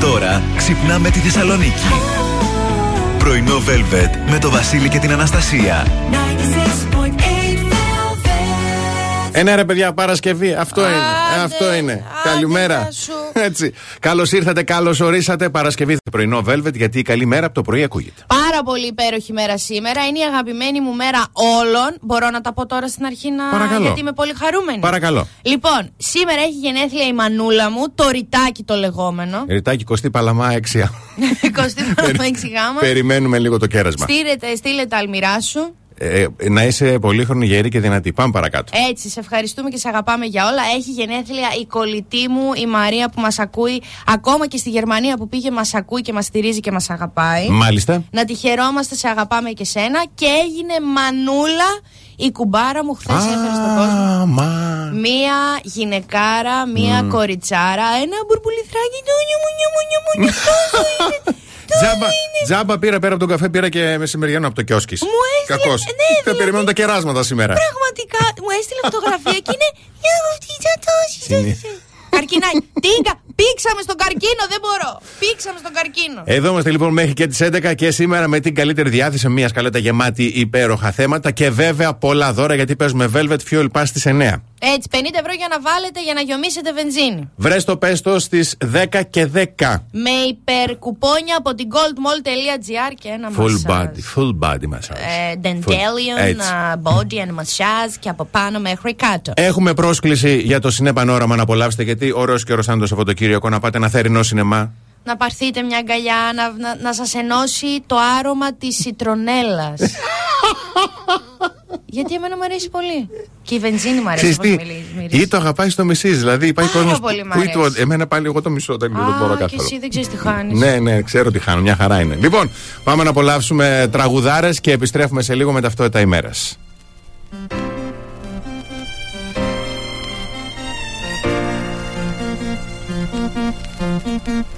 Τώρα ξυπνάμε τη Θεσσαλονίκη. Πρωινό Velvet με το Βασίλη και την Αναστασία. Ένα ρε παιδιά, Παρασκευή. Αυτό είναι. Αυτό είναι. Καλημέρα. Έτσι. Καλώς ήρθατε, καλώς ορίσατε. Παρασκευή πρωινό Velvet, γιατί η καλή μέρα από το πρωί ακούγεται. Πάρα πολύ υπέροχη μέρα σήμερα. Είναι η αγαπημένη μου μέρα όλων. Μπορώ να τα πω τώρα στην αρχή να. Παρακαλώ. Γιατί είμαι πολύ χαρούμενη. Παρακαλώ. Λοιπόν, σήμερα έχει γενέθλια η μανούλα μου, το ρητάκι το λεγόμενο. Ρητάκι Κωστή Παλαμά 6. Κωστή Παλαμά 6 γάμα. Περιμένουμε λίγο το κέρασμα. Στείλετε, στείλε τα αλμυρά σου. Ε, να είσαι πολύχρονη, γερή και δυνατή. Πάμε παρακάτω. Έτσι, σε ευχαριστούμε και σε αγαπάμε για όλα. Έχει γενέθλια η κολλητή μου, η Μαρία που μα ακούει. Ακόμα και στη Γερμανία που πήγε, μα ακούει και μα στηρίζει και μα αγαπάει. Μάλιστα. Να τη χαιρόμαστε, σε αγαπάμε και σένα. Και έγινε μανούλα η κουμπάρα μου χθε έφερε στον κόσμο. Μα. Μία γυναικάρα, μία mm. κοριτσάρα, ένα μπουρμπουλιθράκι. Το νιου μου, νιου τόσο είναι. Τζάμπα, τζάμπα πήρα πέρα από τον καφέ, πήρα και μεσημεριανό από το κιόσκις. Μου έστειλε. Κακός. Ναι, Θα δηλαδή, περιμένουν τα κεράσματα σήμερα. Πραγματικά μου έστειλε φωτογραφία και είναι. Για αυτή Καρκινάκι. Τίγκα, πήξαμε στον καρκίνο, δεν μπορώ. Πήξαμε στον καρκίνο. Εδώ είμαστε λοιπόν μέχρι και τις 11 και σήμερα με την καλύτερη διάθεση, μια σκαλέτα γεμάτη υπέροχα θέματα και βέβαια πολλά δώρα γιατί παίζουμε Velvet Fuel Pass στις 9. Έτσι, 50 ευρώ για να βάλετε για να γιομίσετε βενζίνη. Βρες το πέστο στις 10 και 10. Με υπερκουπόνια από την goldmall.gr και ένα Full body, full body massage. Ε, dentalion, uh, body and massage και από πάνω μέχρι κάτω. Έχουμε πρόσκληση για το συνέπανόραμα να απολαύσετε γιατί ωραίο καιρό σαν το Σαββατοκύριακο να πάτε ένα θερινό σινεμά. Να πάρθείτε μια αγκαλιά, να, να, να σας ενώσει το άρωμα της σιτρονέλας. Γιατί εμένα μου αρέσει πολύ. Και η βενζίνη μου αρέσει πολύ. Ή το αγαπάει στο μισή. Δηλαδή υπάρχει κόσμος που. Εμένα πάλι εγώ το μισό δεν μπορώ καθόλου. Και εσύ δεν ξέρεις τι χάνεις. Ναι, ναι, ξέρω τι χάνω. Μια χαρά είναι. Λοιπόν, πάμε να απολαύσουμε τραγουδάρες και επιστρέφουμε σε λίγο με ταυτότητα ημέρας. Mm-hmm.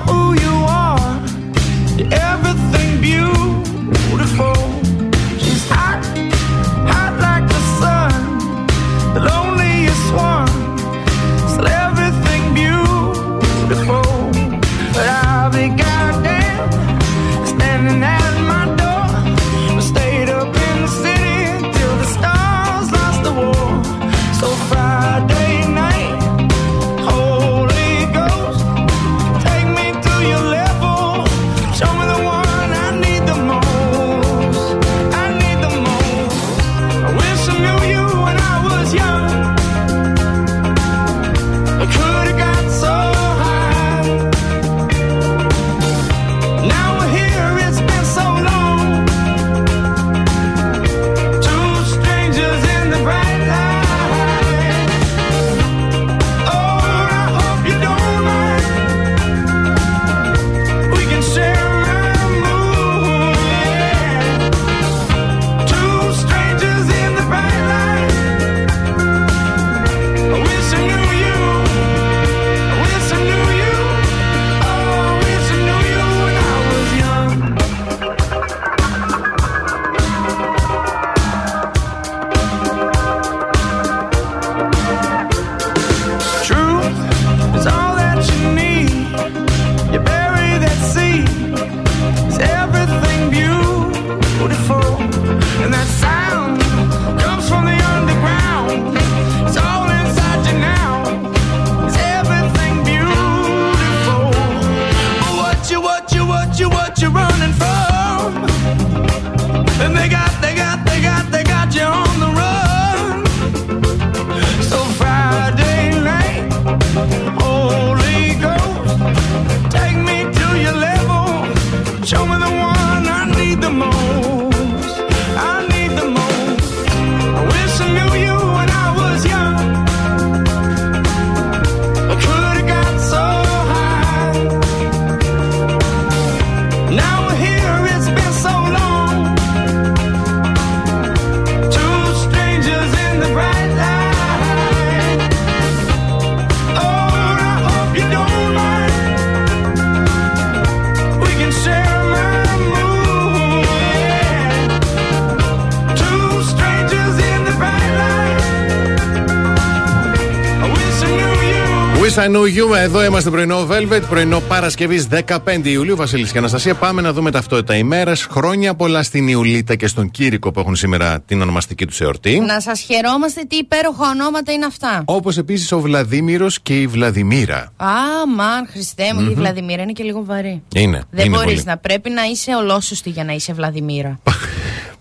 you Νούγιου, εδώ είμαστε πρωινό Velvet, πρωινό Παρασκευής 15 Ιουλίου. Βασίλης και Αναστασία, πάμε να δούμε ταυτότητα ημέρας. Χρόνια πολλά στην Ιουλίτα και στον Κύρικο που έχουν σήμερα την ονομαστική τους εορτή. Να σας χαιρόμαστε, τι υπέροχα ονόματα είναι αυτά. Όπως επίσης ο Βλαδίμηρος και η Βλαδιμίρα. Α, μαν, Χριστέ μου, mm-hmm. η Βλαδιμίρα είναι και λίγο βαρύ. Είναι. Δεν μπορείς να πρέπει να είσαι ολόσωστη για να είσαι Βλαδιμίρα.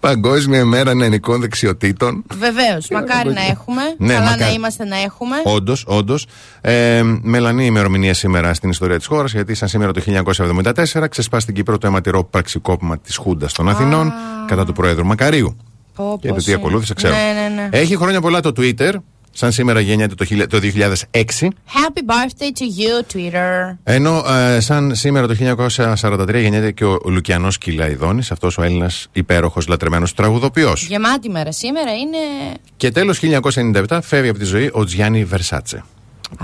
Παγκόσμια ημέρα νεανικών δεξιοτήτων. Βεβαίως. Μακάρι να έχουμε. Ναι, Καλά να είμαστε να έχουμε. Όντως, όντως. Ε, μελανή ημερομηνία σήμερα στην ιστορία της χώρας, γιατί σαν σήμερα το 1974 ξεσπά στην Κύπρο το αιματηρό πραξικόπημα της Χούντας των Αθηνών κατά του Προέδρου Μακαρίου. Πω, και το τι ακολούθησε, ξέρω. Ναι, ναι, ναι. Έχει χρόνια πολλά το Twitter. Σαν σήμερα γεννιέται το, το 2006. Happy birthday to you, Twitter. Ενώ ε, σαν σήμερα το 1943 γεννιέται και ο Λουκιανός Κυλαϊδόνης, αυτός ο Έλληνας υπέροχος λατρεμένος τραγουδοποιός. Γεμάτη μέρα. Σήμερα είναι. Και τέλος 1997 φεύγει από τη ζωή ο Τζιάννη Βερσάτσε.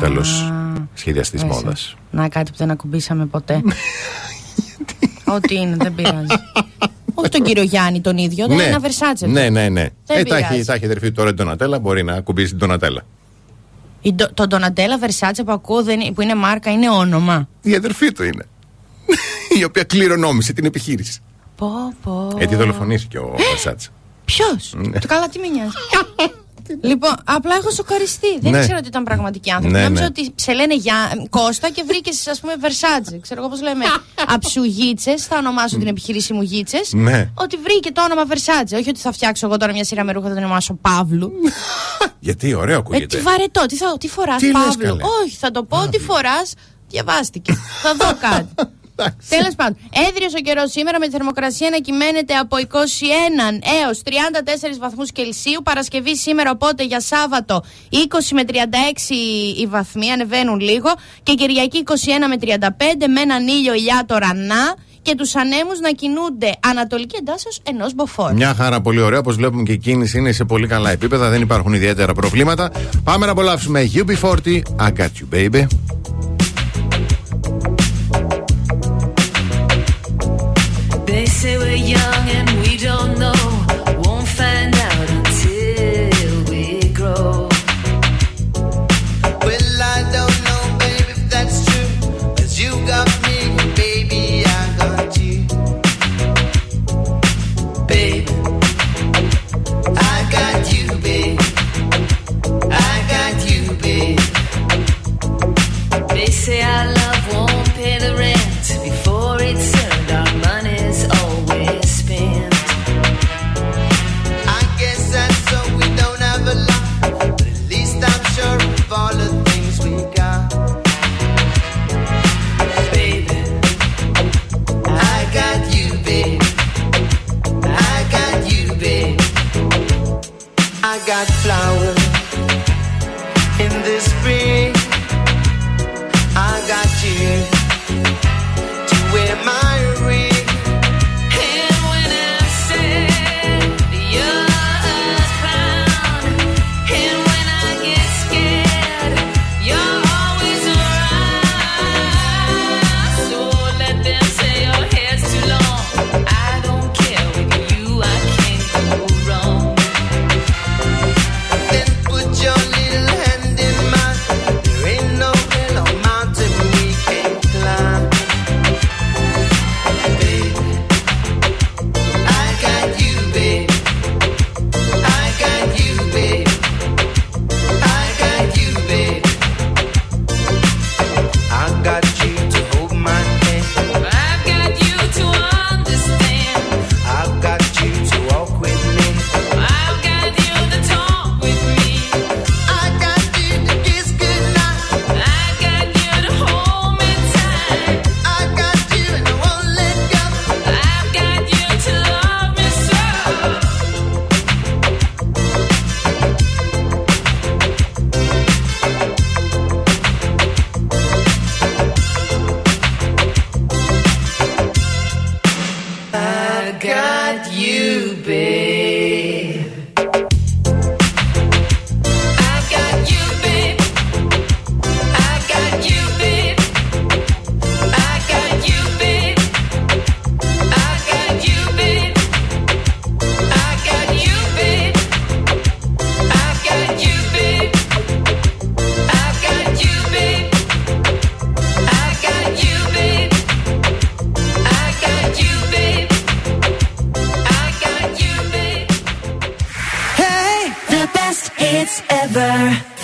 Τέλος σχεδιαστής μόδας. Να κάτι που δεν ακουμπήσαμε ποτέ. Ό,τι είναι, δεν πειράζει. Όχι τον κύριο Γιάννη τον ίδιο, δεν ναι. είναι ένα Βερσάτσε. Ναι, ναι, ναι. Ε, τα έχει, τα έχει αδερφή τώρα η Ντονατέλα, μπορεί να ακουμπήσει την Ντονατέλα. Η, το Ντονατέλα Βερσάτσε που ακούω δεν, που είναι μάρκα είναι όνομα. Η αδερφή του είναι. η οποία κληρονόμησε την επιχείρηση. Πω, πω. Ε, τη δολοφονήθηκε ο Βερσάτσε. Ποιος; Ναι. Το καλά τι με νοιάζει. Λοιπόν, απλά έχω σοκαριστεί. Δεν ναι. ήξερα ότι ήταν πραγματικοί άνθρωποι. Ναι, Νόμιζα ναι. ότι σε λένε για Κώστα και βρήκες, ας πούμε, Βερσάτζε. Ξέρω εγώ πώς λέμε. Αψουγίτσε, θα ονομάσω την επιχείρηση μου Γίτσες. Ναι. Ότι βρήκε το όνομα Βερσάτζε. Όχι ότι θα φτιάξω εγώ τώρα μια σειρά με ρούχα, θα την ονομάσω Παύλου. Γιατί, ωραίο ακούγεται. Ε, τι βαρετό, τι, θα, τι φοράς, Παύλου; Όχι, θα το πω, τι φοράς. Διαβάστηκε. θα δω κάτι. Τέλος πάντων, έδριο ο καιρός σήμερα με τη θερμοκρασία να κυμαίνεται από 21 έως 34 βαθμούς Κελσίου. Παρασκευή σήμερα, οπότε για Σάββατο 20 με 36 οι βαθμοί, ανεβαίνουν λίγο. Και Κυριακή 21 με 35 με έναν ήλιο ηλιάτορα να και τους ανέμους να κινούνται ανατολική εντάσσεως ενός μποφόρ. Μια χαρά, πολύ ωραία. Όπως βλέπουμε και η κίνηση είναι σε πολύ καλά επίπεδα, δεν υπάρχουν ιδιαίτερα προβλήματα. Πάμε να απολαύσουμε UB40, I got you, baby. you. there.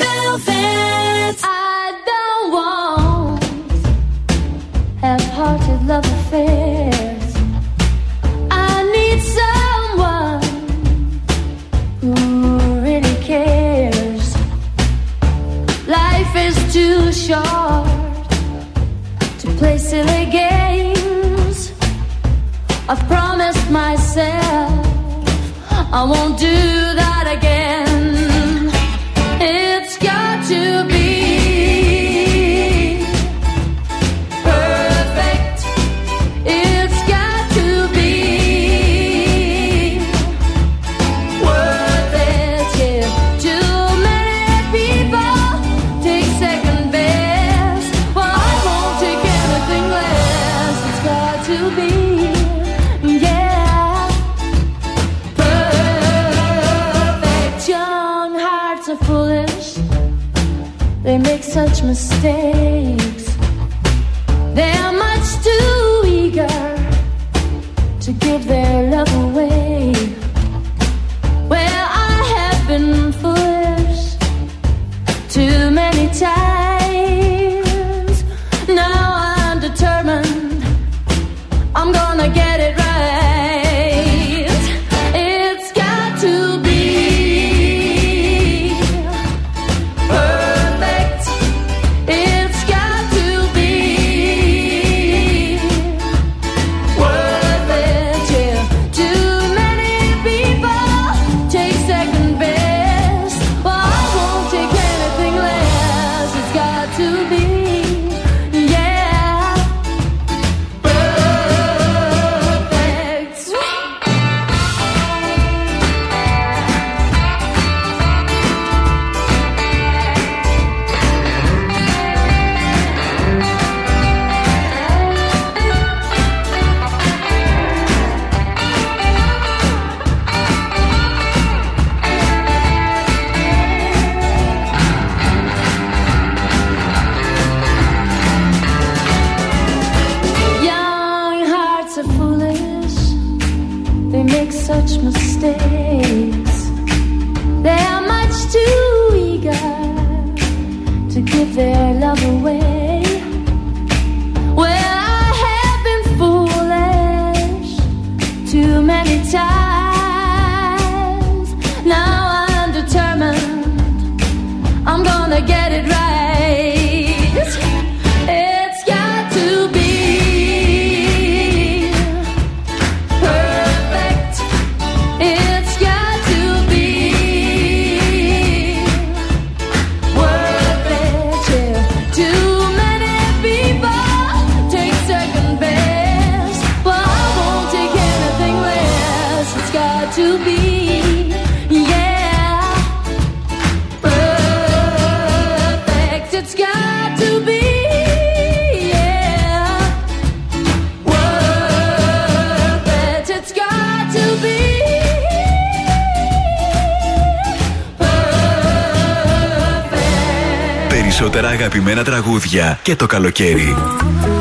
και το καλοκαίρι. Oh, oh,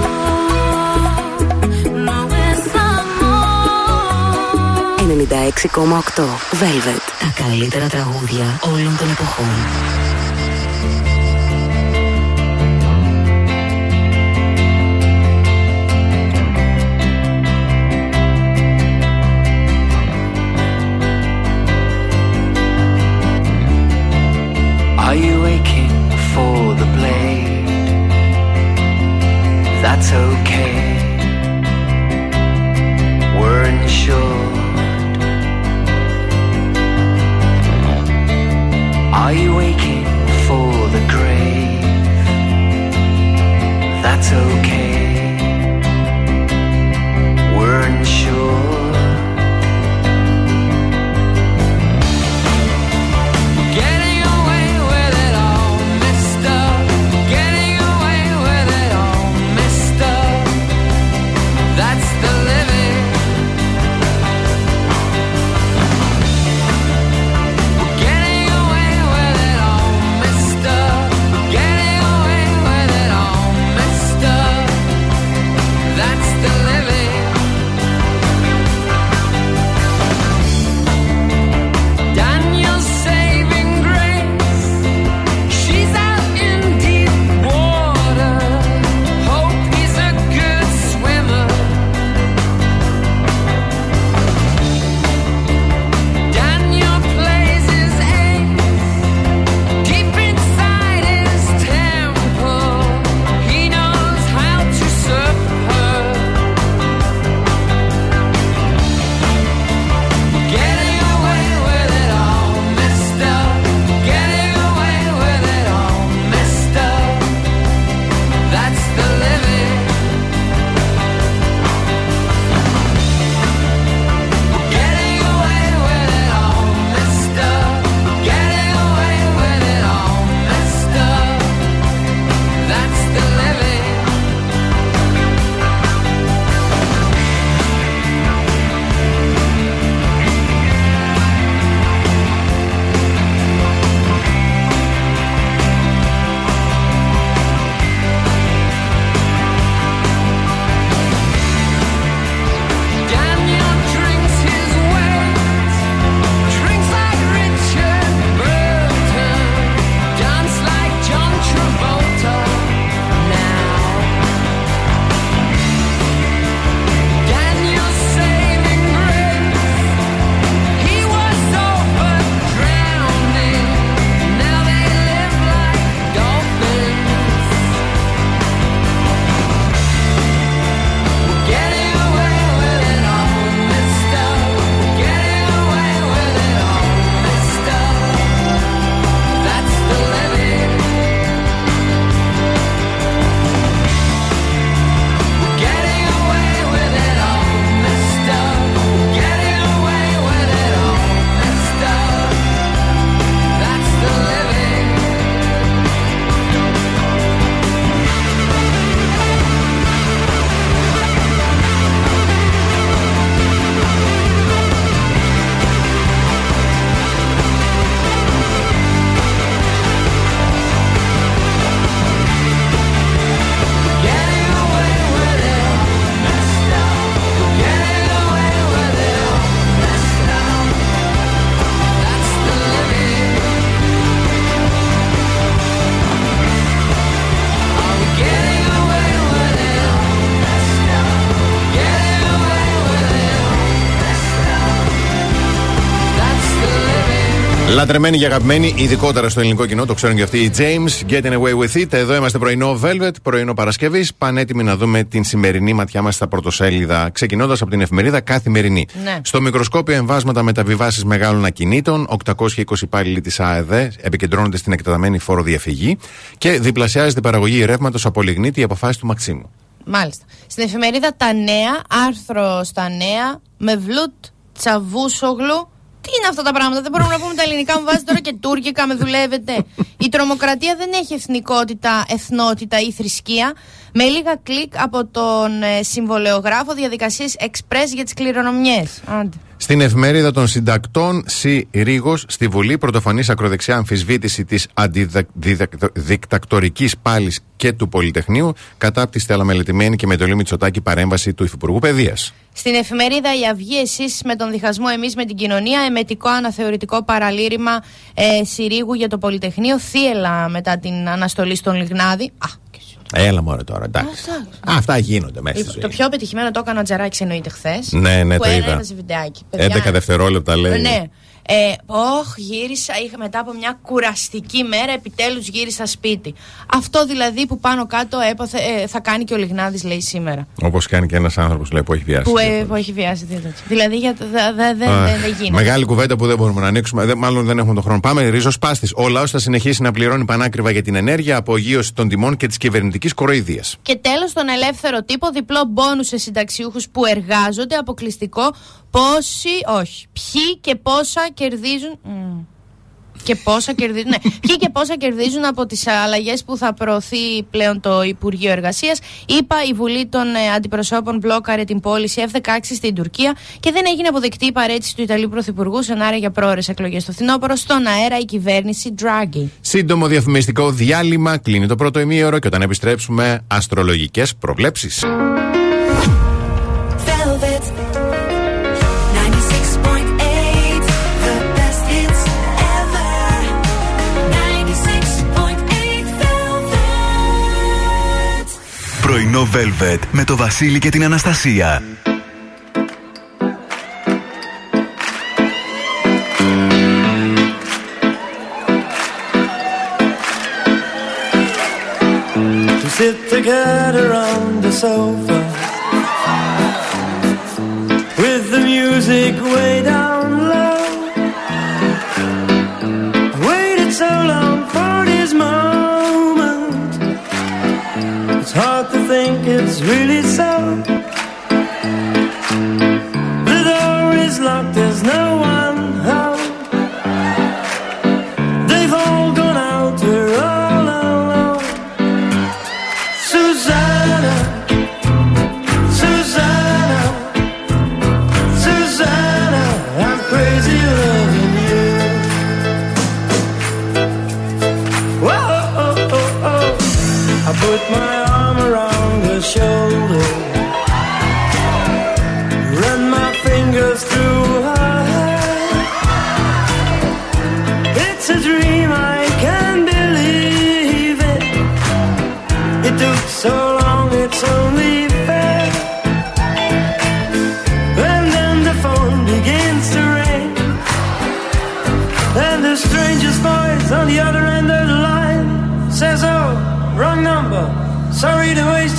oh, oh, 96,8 Velvet. Τα καλύτερα τραγούδια όλων των εποχών. that's okay. Λατρεμένοι και αγαπημένοι, ειδικότερα στο ελληνικό κοινό, το ξέρουν και αυτοί οι James, Getting Away with It. Εδώ είμαστε πρωινό Velvet, πρωινό Παρασκευής. Πανέτοιμοι να δούμε την σημερινή ματιά μας στα πρωτοσέλιδα, ξεκινώντας από την εφημερίδα Καθημερινή. Ναι. Στο μικροσκόπιο εμβάσματα μεταβιβάσεις μεγάλων ακινήτων, 820 υπάλληλοι της ΑΕΔ επικεντρώνονται στην εκτεταμένη φοροδιαφυγή και διπλασιάζεται η παραγωγή ρεύματος από λιγνίτη η αποφάση του Μαξίμου. Μάλιστα. Στην εφημερίδα Τα Νέα, άρθρο στα Νέα, με βλουτ τσαβούσογλου. Τι είναι αυτά τα πράγματα, δεν μπορούμε να πούμε τα ελληνικά, μου βάζει τώρα και τουρκικά, με δουλεύετε. Η τρομοκρατία δεν έχει εθνικότητα, εθνότητα ή θρησκεία. Με λίγα κλικ από τον ε, συμβολεογράφο διαδικασίες express για τις κληρονομιές. Άντε. Στην εφημερίδα των συντακτών, Σι Ρίγος, στη Βουλή, πρωτοφανής ακροδεξιά αμφισβήτηση της αντιδικτακτορική πάλης και του Πολυτεχνείου κατά τη στελαμελετημένη και με εντολή Μητσοτάκη παρέμβαση του Υφυπουργού Παιδείας. Στην εφημερίδα Η Αυγή, εσείς με τον διχασμό, εμείς με την κοινωνία. Εμετικό αναθεωρητικό παραλήρημα ε, Συρίγου για το Πολυτεχνείο. Θύελα μετά την αναστολή στον Λιγνάδη. Α, και εσύ. Έλα μωρέ τώρα, εντάξει. εντάξει. Αυτά γίνονται μέσα στη Λοιπόν, ζωή. το πιο πετυχημένο το έκανε ο Τζαράκη εννοείται χθες. Ναι, ναι, που το είδα. έλεγε σε βιντεάκι. 11 δευτερόλεπτα λέει. Ναι. Ε, όχ, γύρισα, είχα μετά από μια κουραστική μέρα, επιτέλους γύρισα σπίτι. Αυτό δηλαδή που πάνω κάτω έπαθε, ε, θα κάνει και ο Λιγνάδης λέει σήμερα. Όπως κάνει και ένας άνθρωπος που έχει βιάσει. Που, δύο ε, φορές. που έχει βιάσει δύο τέτοια. Δηλαδή για, το- δε- δε- δε- Αχ, δεν δεν γίνεται. Μεγάλη κουβέντα που δεν μπορούμε να ανοίξουμε. Δεν- μάλλον δεν έχουμε τον χρόνο. Πάμε. Ριζοσπάστη. Ο λαός θα συνεχίσει να πληρώνει πανάκριβα για την ενέργεια, απογείωση των τιμών και της κυβερνητικής κοροϊδίας. Και τέλος, τον ελεύθερο τύπο, διπλό μπόνους σε συνταξιούχους που εργάζονται, αποκλειστικό. Πόσοι, όχι. Ποιοι και πόσα κερδίζουν. Μμ. Και πόσα κερδίζουν. Ναι. Ποιοι και πόσα κερδίζουν από τις αλλαγές που θα προωθεί πλέον το Υπουργείο Εργασίας. Είπα, η Βουλή των ε, Αντιπροσώπων μπλόκαρε την πώληση F-16 στην Τουρκία και δεν έγινε αποδεκτή η παρέτηση του Ιταλίου Πρωθυπουργού σενάρια για πρόορε εκλογές στο φθινόπωρο. Στον αέρα η κυβέρνηση Draghi. Σύντομο διαφημιστικό διάλειμμα. Κλείνει το πρώτο ημίωρο και όταν επιστρέψουμε, αστρολογικές προβλέψεις. Πρωινό Velvet με το Βασίλη και την Αναστασία. to sit together on the sofa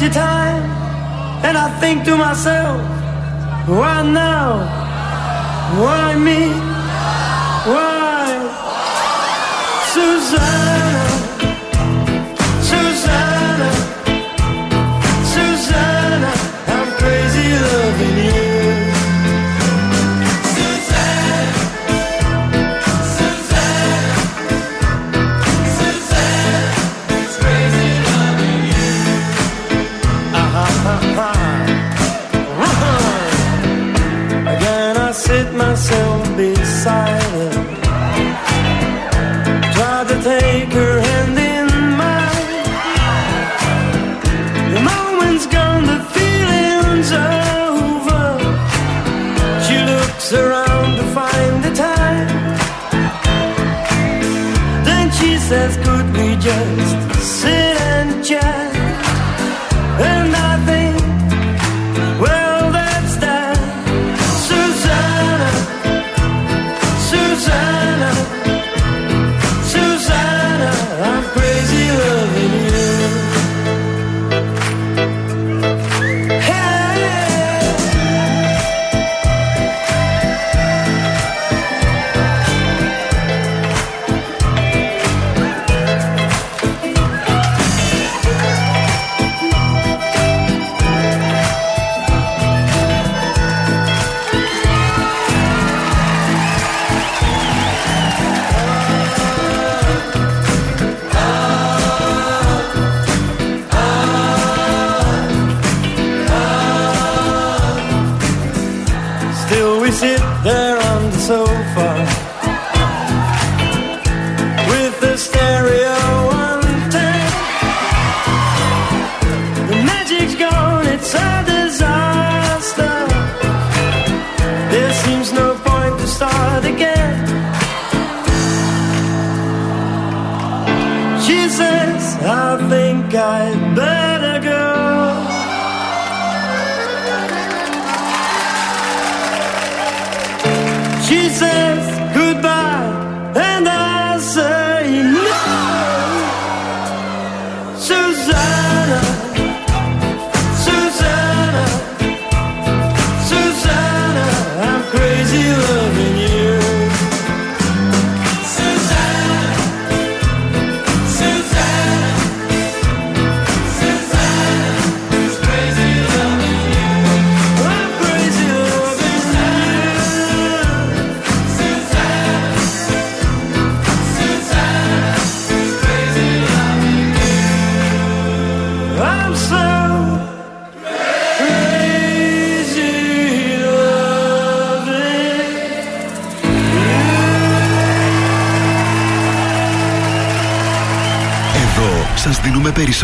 your time. And I think to myself, Why now? Why me? Why? Susanna. myself busy.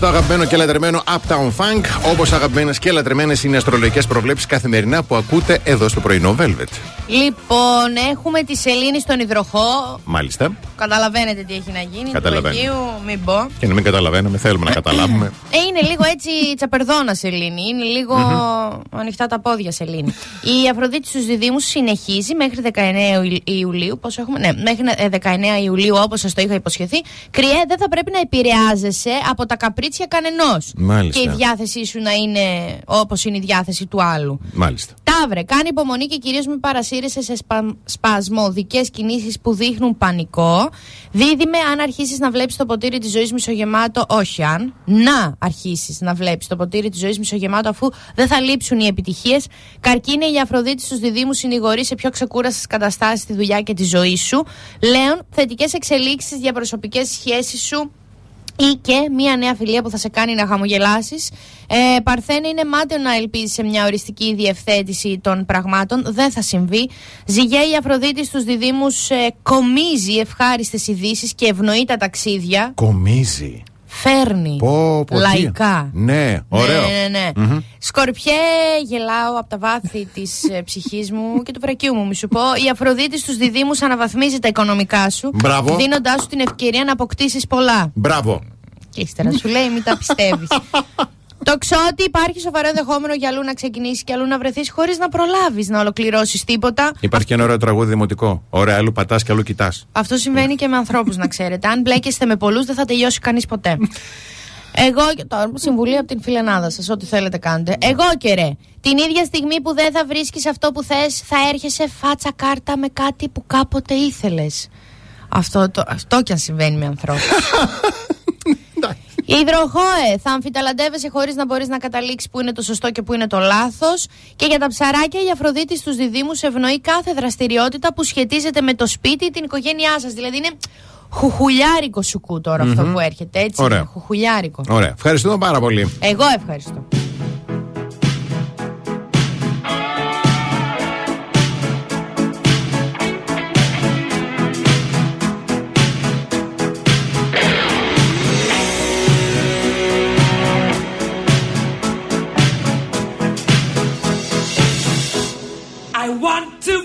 Mars, το αγαπημένο και λατρεμένο Uptown Funk. Όπως αγαπημένες και λατρεμένες είναι οι αστρολογικές προβλέψεις καθημερινά που ακούτε εδώ στο πρωινό Velvet. Λοιπόν, έχουμε τη Σελήνη στον υδροχό. Μάλιστα. Καταλαβαίνετε τι έχει να γίνει. Του Καταλαβαίνω. Αιγείου, μην πω. Και να μην καταλαβαίνουμε, θέλουμε να καταλάβουμε. Ε, είναι λίγο έτσι τσαπερδόνα σελήνη. Είναι λίγο ανοιχτά τα πόδια σελήνη. Η Αφροδίτη στους διδήμου συνεχίζει μέχρι 19 Ιου- Ιουλίου. Πόσο έχουμε, ναι, μέχρι ε, 19 Ιουλίου, όπως σας το είχα υποσχεθεί. Κριέ, δεν θα πρέπει να επηρεάζεσαι από τα καπρίτσια κανενός. Μάλιστα. Και η διάθεσή σου να είναι όπως είναι η διάθεση του άλλου. Μάλιστα. Ταύρε, κάνει υπομονή και κυρίως μην παρασύρεσαι σε σπα... σπασμωδικές κινήσεις που δείχνουν πανικό. Δίδυμε, αν αρχίσεις να βλέπεις το ποτήρι της ζωής μισογεμάτο, όχι αν. Να αρχίσεις να βλέπεις το ποτήρι της ζωής μισογεμάτο, αφού δεν θα λείψουν οι επιτυχίες. Καρκίνε, η Αφροδίτη στους διδήμου συνηγορεί σε πιο ξεκούραστες καταστάσεις στη δουλειά και τη ζωή σου. Λέων, θετικές εξελίξεις στι διαπροσωπικέ σχέσεις σου ή και μία νέα φιλία που θα σε κάνει να χαμογελάσεις. Ε, Παρθένε είναι μάταιο να ελπίζεις σε μια οριστική διευθέτηση των πραγμάτων. Δεν θα συμβεί. Ζυγέ η Αφροδίτη στους διδήμους ε, κομίζει ευχάριστες ειδήσεις και ευνοεί τα ταξίδια. Κομίζει. Φέρνει Πω, πω, τι. λαϊκά. Ναι, ωραίο. Ναι, ναι, ναι. Μμμ. Σκορπιέ, γελάω από τα βάθη της ψυχής μου και του βρακίου μου, μη σου πω. Η Αφροδίτης στου διδήμου αναβαθμίζει τα οικονομικά σου. Μπράβο. Δίνοντάς σου την ευκαιρία να αποκτήσεις πολλά. Μπράβο. Και ύστερα σου λέει μην τα πιστεύεις. Το ξότι υπάρχει σοβαρό ενδεχόμενο για αλλού να ξεκινήσει και αλλού να βρεθείς χωρίς να προλάβεις να ολοκληρώσεις τίποτα. Υπάρχει και ένα ωραίο τραγούδι δημοτικό. Ωραία, αλλού πατάς και αλλού κοιτάς. Αυτό συμβαίνει και με ανθρώπους, να ξέρετε. Αν μπλέκεστε με πολλούς, δεν θα τελειώσει κανείς ποτέ. Εγώ και τώρα, συμβουλή από την φιλενάδα σας, ό,τι θέλετε κάντε. Εγώ και ρε, την ίδια στιγμή που δεν θα βρίσκεις αυτό που θες, θα έρχεσαι φάτσα κάρτα με κάτι που κάποτε ήθελες. Αυτό, το, αυτό κι αν συμβαίνει με ανθρώπους. Υδροχόε, θα αμφιταλαντεύεσαι χωρίς να μπορείς να καταλήξεις που είναι το σωστό και που είναι το λάθος. Και για τα ψαράκια, η Αφροδίτη στους διδήμου ευνοεί κάθε δραστηριότητα που σχετίζεται με το σπίτι ή την οικογένειά σας. Δηλαδή είναι χουχουλιάρικο σουκού τώρα αυτό Μμμ. που έρχεται. Έτσι. Ωραία. είναι, Χουχουλιάρικο. Ωραία. Ευχαριστούμε πάρα πολύ. Εγώ ευχαριστώ. Want to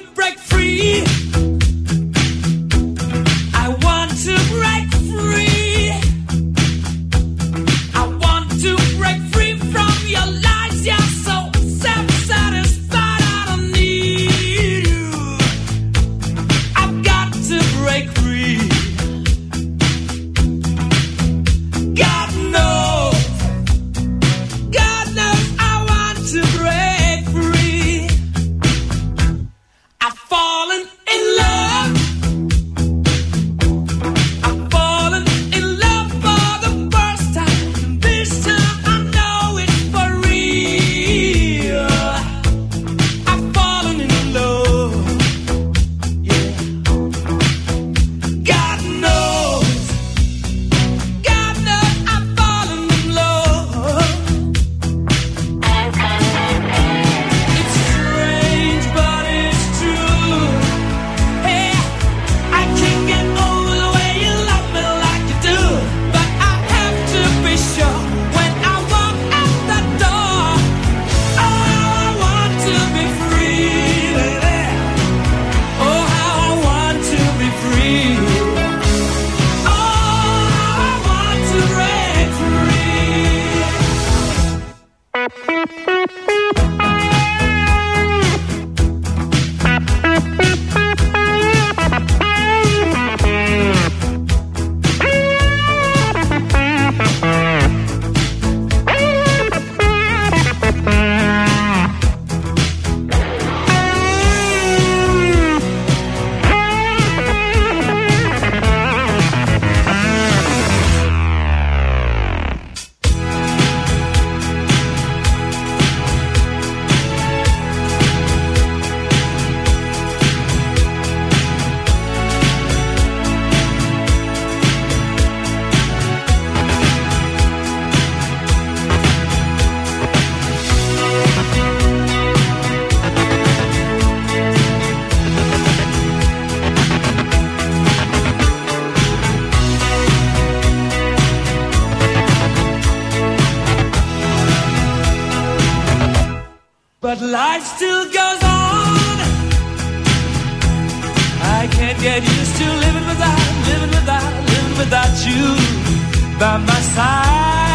can't get used to living without, living without, living without you by my side.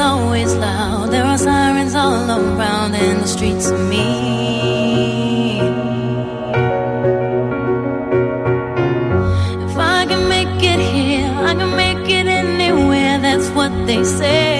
Always loud. There are sirens all around, the streets. If I can make it here, I can make it anywhere. That's what they say.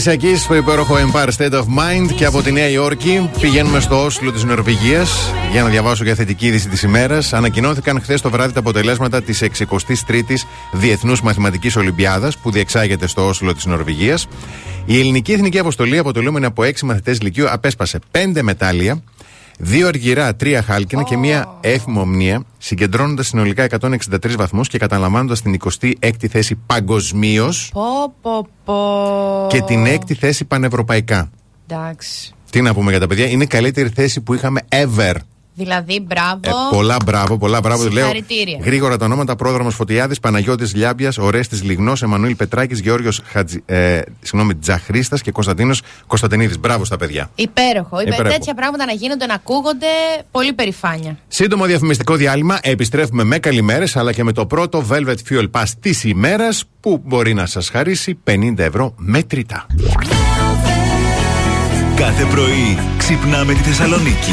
York. Alicia Keys στο υπέροχο Empire State of Mind και από τη Νέα Υόρκη πηγαίνουμε στο Όσλο της Νορβηγίας για να διαβάσω για θετική είδηση της ημέρας. Ανακοινώθηκαν χθες το βράδυ τα αποτελέσματα της 63η Διεθνούς Μαθηματικής Ολυμπιάδας που διεξάγεται στο Όσλο της Νορβηγίας. Η ελληνική εθνική αποστολή, αποτελούμενη από 6 μαθητές Λυκείου, απέσπασε 5 μετάλλια, δύο αργυρά, τρία χάλκινα και μία έφημο συγκεντρώνοντας συνολικά 163 βαθμούς και καταλαμβάνοντας την 26η θέση παγκοσμίως Πω, πω, πω. και την έκτη θέση πανευρωπαϊκά. Εντάξει. Τι να πούμε για τα παιδιά, είναι η καλύτερη θέση που είχαμε ever. Δηλαδή, μπράβο. Ε, πολλά μπράβο, πολλά μπράβο. Λέω Συγχαρητήρια. γρήγορα τα ονόματα: Πρόδρομος Φωτιάδης, Παναγιώτης Λιάμπιας, Ορέστη Λιγνός, Εμμανουήλ Πετράκης, Γεώργιος ε, συγγνώμη, Τζαχρίστας και Κωνσταντίνος Κωνσταντινίδης. Μπράβο στα παιδιά. Υπέροχο. Υπέ... Υπέροχο. Τέτοια πράγματα να γίνονται, να ακούγονται. Πολύ περηφάνεια. Σύντομο διαφημιστικό διάλειμμα. Επιστρέφουμε με καλημέρες αλλά και με το πρώτο Velvet Fuel Pass της ημέρας που μπορεί να σας χαρίσει 50 ευρώ μετρητά. Κάθε πρωί ξυπνάμε τη Θεσσαλονίκη.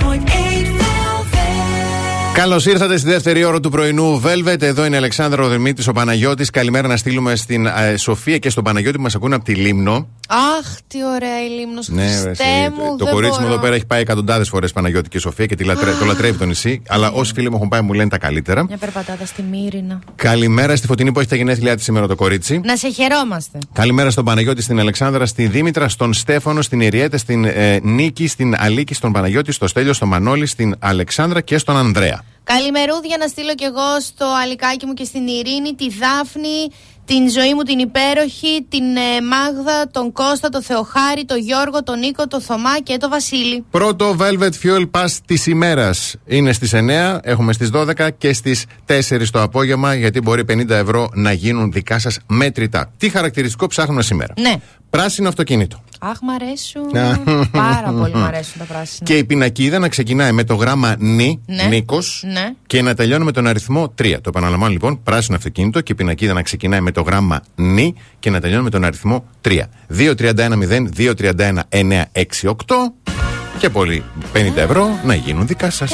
Καλώς ήρθατε στη δεύτερη ώρα του πρωινού Velvet. Εδώ είναι η Αλεξάνδρα Οδερμήτη, ο Παναγιώτης. Καλημέρα να στείλουμε στην ε, Σοφία και στον Παναγιώτη που μας ακούνε από τη Λίμνο. Αχ, τι ωραία η Λίμνος, Ναι, Χριστέ ρε, εσύ, μου, το δεν κορίτσι μου μπορώ. εδώ πέρα έχει πάει εκατοντάδες φορές Παναγιώτη και Σοφία και τη λατρε- το λατρεύει το νησί. Αλλά όσοι φίλοι μου έχουν πάει μου λένε τα καλύτερα. Μια περπατάτα στη Μύρινα. Καλημέρα στη Φωτεινή που έχει τα γενέθλιά τη σήμερα το κορίτσι. Να σε χαιρόμαστε. Καλημέρα στον Παναγιώτη, στην Αλεξάνδρα, στη Δήμητρα, στον Στέφανο, στην Ιριέτα, στην ε, Νίκη, στην Αλίκη, στον Παναγιώτη, στο Στέλιο, στον Μανώλη, στην Αλεξάνδρα και στον Ανδρέα. Καλημερούδια να στείλω κι εγώ στο αλικάκι μου και στην Ειρήνη, τη Δάφνη, την ζωή μου την υπέροχη, την ε, Μάγδα, τον Κώστα, τον Θεοχάρη, τον Γιώργο, τον Νίκο, τον Θωμά και τον Βασίλη. Πρώτο Velvet Fuel Pass της ημέρας είναι στις 9, έχουμε στις 12 και στις 4 το απόγευμα, γιατί μπορεί 50 ευρώ να γίνουν δικά σας μέτρητα. Τι χαρακτηριστικό ψάχνουμε σήμερα; Ναι. Πράσινο αυτοκίνητο. Αχ, μ' αρέσουν. Πάρα πολύ μ' αρέσουν τα πράσινα. Και η πινακίδα να ξεκινάει με το γράμμα νι, Ναι. Νίκος, Ναι. και να τελειώνει με τον αριθμό 3. Το επαναλαμβάνω λοιπόν, πράσινο αυτοκίνητο και η πινακίδα να ξεκινάει με το γράμμα νι και να τελειώνει με τον αριθμό 3. 231 0 231 968 και πολύ 50 ευρώ να γίνουν δικά σας.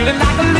feeling like a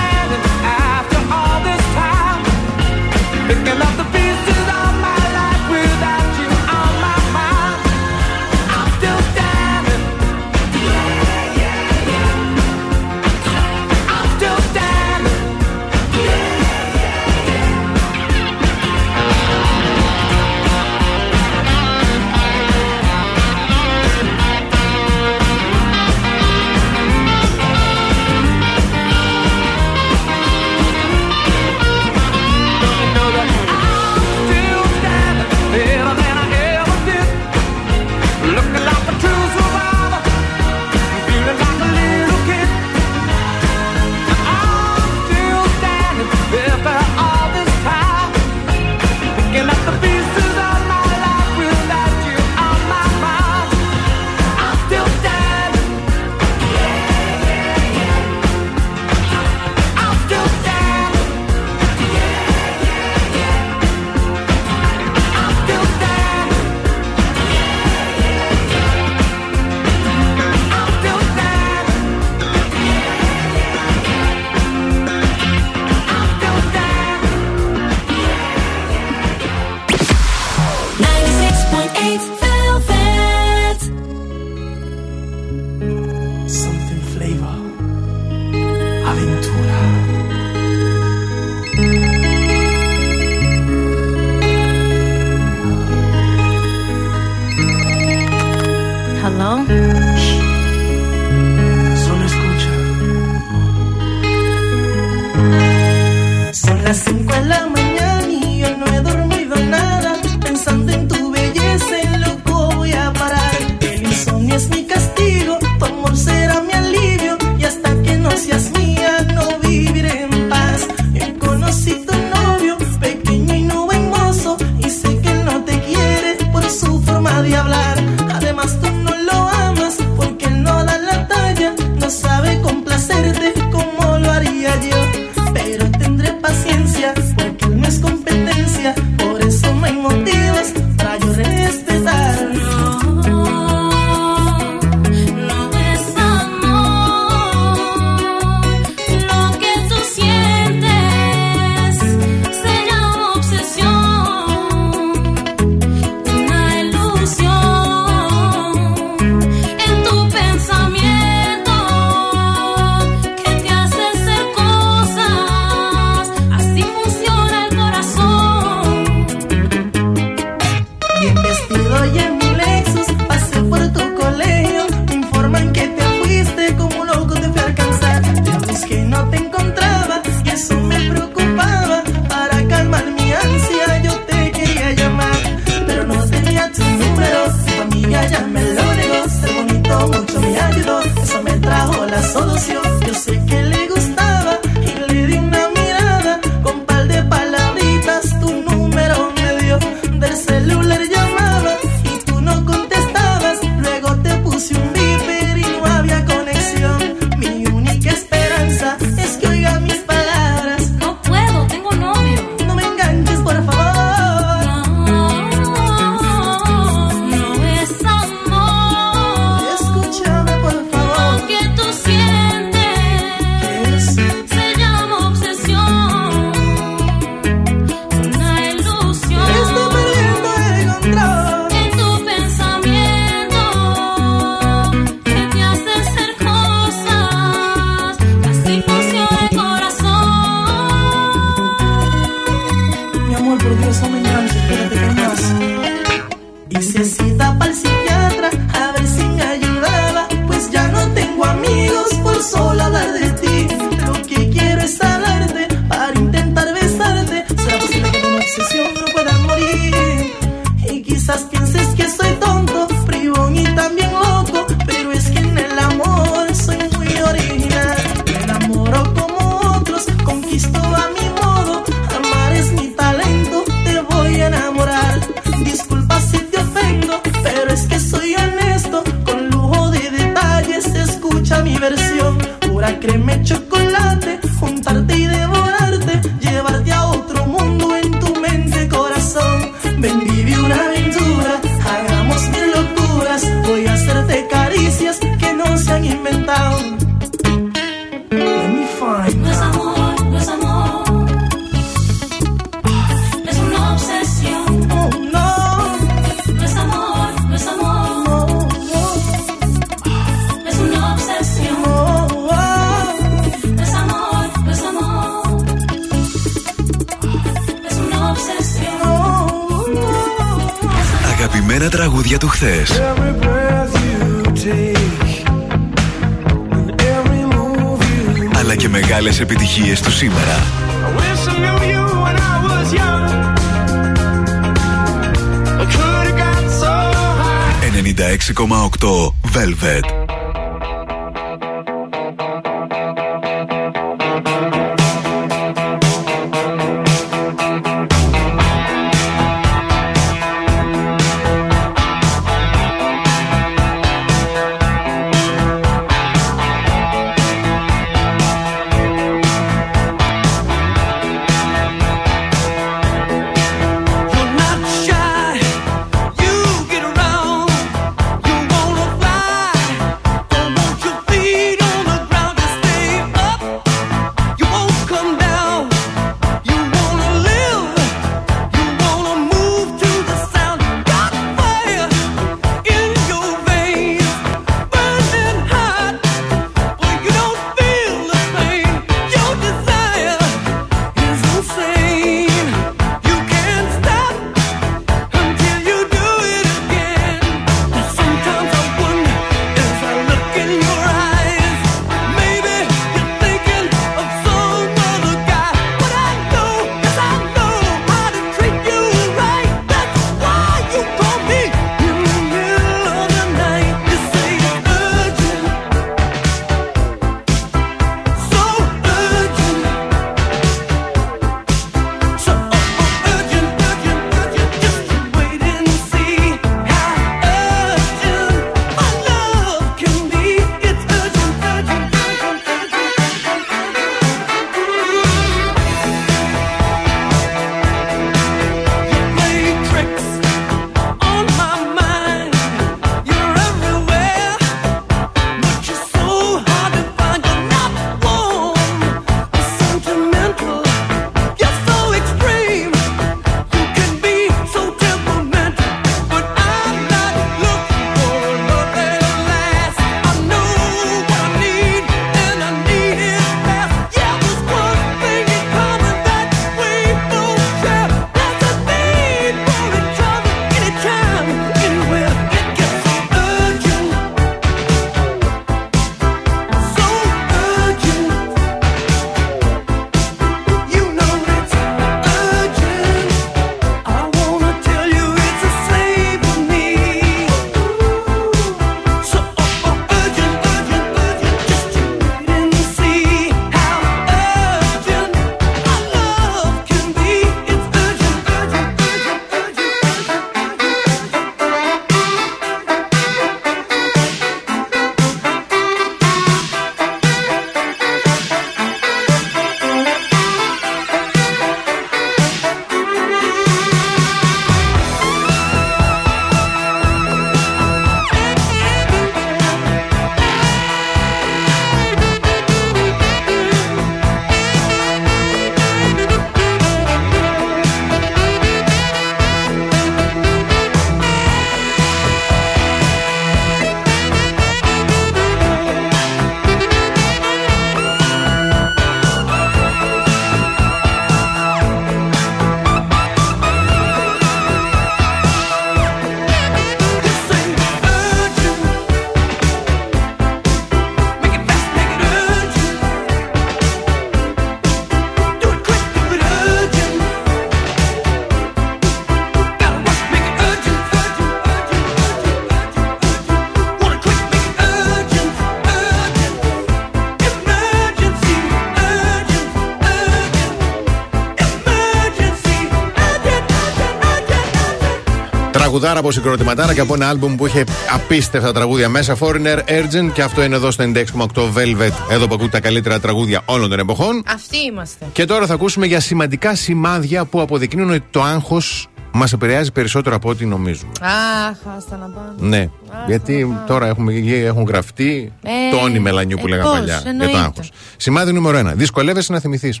Τραγουδάρα από συγκροτηματάρα και από ένα άλμπουμ που είχε απίστευτα τραγούδια μέσα. Foreigner Urgent και αυτό είναι εδώ στο 96,8 Velvet. Εδώ που ακούτε τα καλύτερα τραγούδια όλων των εποχών. Αυτοί είμαστε. Και τώρα θα ακούσουμε για σημαντικά σημάδια που αποδεικνύουν ότι το άγχος μας επηρεάζει περισσότερο από ό,τι νομίζουμε. Αχ, άστα να πάνε. Ναι. Γιατί τώρα έχουμε, έχουν γραφτεί Ε, τόνοι μελανιού που ε, λέγαμε πώς, παλιά για το εννοείται. άγχος. Σημάδι νούμερο 1. Δυσκολεύεσαι να θυμηθείς.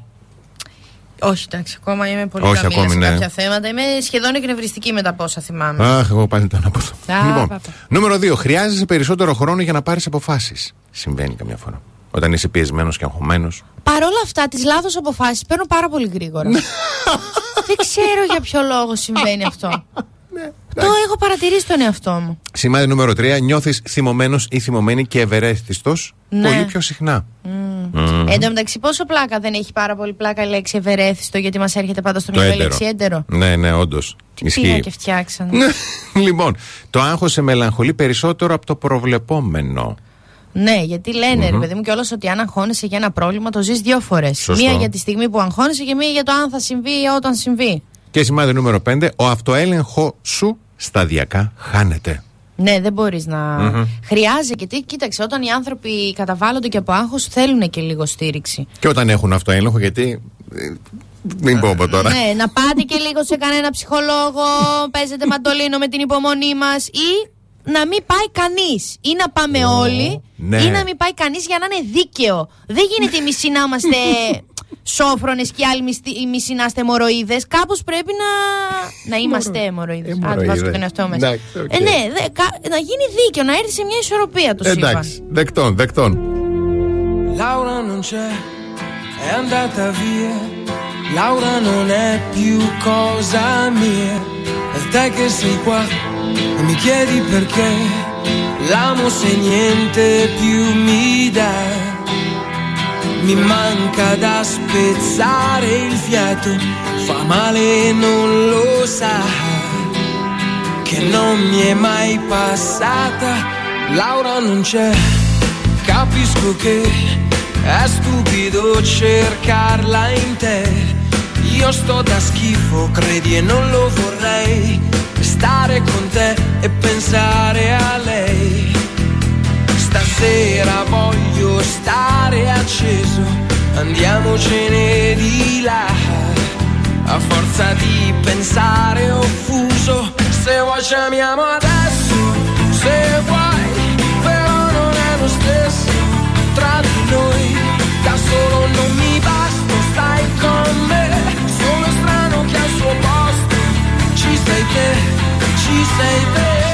Όχι, εντάξει, ακόμα είμαι πολύ Όχι, καμία ακόμη, σε ναι. κάποια θέματα. Είμαι σχεδόν εκνευριστική με τα πόσα θυμάμαι. Αχ, εγώ πάλι ήταν από αυτό. Α, Λοιπόν, πάπα. νούμερο 2. Χρειάζεσαι περισσότερο χρόνο για να πάρεις αποφάσεις. Συμβαίνει καμιά φορά. Όταν είσαι πιεσμένος και αγχωμένος. Παρ' όλα αυτά, τις λάθος αποφάσεις παίρνω πάρα πολύ γρήγορα. Ναι. Δεν ξέρω για ποιο λόγο συμβαίνει αυτό. Ναι, Το έχω παρατηρήσει τον εαυτό μου. Σημάδι νούμερο 3. Νιώθεις θυμωμένος ή θυμωμένη και ευερέθιστο Ναι. πολύ πιο συχνά. Μμμ. Εν τω μεταξύ, πόσο πλάκα δεν έχει πάρα πολύ πλάκα η λέξη ευερέθιστο, γιατί μας έρχεται πάντα στο Το μυαλό η έντερο. λέξη έντερο. Ναι, ναι, όντως. Τι πήγα και φτιάξαν. λοιπόν, το άγχος σε μελαγχολεί περισσότερο από το προβλεπόμενο. Ναι, γιατί λένε, ρε παιδί μου, κιόλας ότι αν αγχώνεσαι για ένα πρόβλημα, το ζεις δύο φορές. Σωστό. Μία για τη στιγμή που αγχώνεσαι και μία για το αν θα συμβεί ή όταν συμβεί. Και σημάδι νούμερο 5. Ο αυτοέλεγχος σου σταδιακά χάνεται. Ναι, δεν μπορείς να. Μμμ. Χρειάζεται, γιατί κοίταξε, όταν οι άνθρωποι καταβάλλονται και από άγχος, θέλουν και λίγο στήριξη. Και όταν έχουν αυτοέλεγχο, γιατί. ε, Μην πω από τώρα. Ναι, να πάτε και λίγο σε κανένα ψυχολόγο, παίζετε μαντολίνο με την υπομονή μας ή να μην πάει κανείς. Ή να πάμε όλοι, ναι. ή να μην πάει κανείς για να είναι δίκαιο. Δεν γίνεται εμείς να είμαστε σόφρονες και οι άλλοι μισθ- οι μισοί να είστε αιμορροίδε. Κάπως πρέπει να, να είμαστε αιμορροΐδες. Α, Αιμορροΐδες. βάζω και τον εαυτό μέσα. Εντάξει, οκ. Ε, ναι, δε- κα- να γίνει δίκαιο, να έρθει σε μια ισορροπία το σύμπαν. Εντάξει, δεκτόν, δεκτόν. Laura non c'è, è andata via. Laura non è più cosa mia. E te che sei qua e mi chiedi perché. L'amo se niente più mi dà. Mi manca da spezzare il fiato. Fa male e non lo sa. Che non mi è mai passata. Laura non c'è. Capisco che è stupido cercarla in te. Io sto da schifo, credi e non lo vorrei. Stare con te e pensare a lei. Stasera voglio stare acceso, andiamocene di là. A forza di pensare offuso, se vuoi ci amiamo adesso, se vuoi, però non è lo stesso tra di noi. Da solo non mi basta, stai con me, sono strano che al suo posto ci sei te, ci sei te.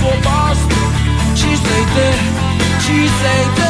She's boss，she say that，she eh, say that。Eh.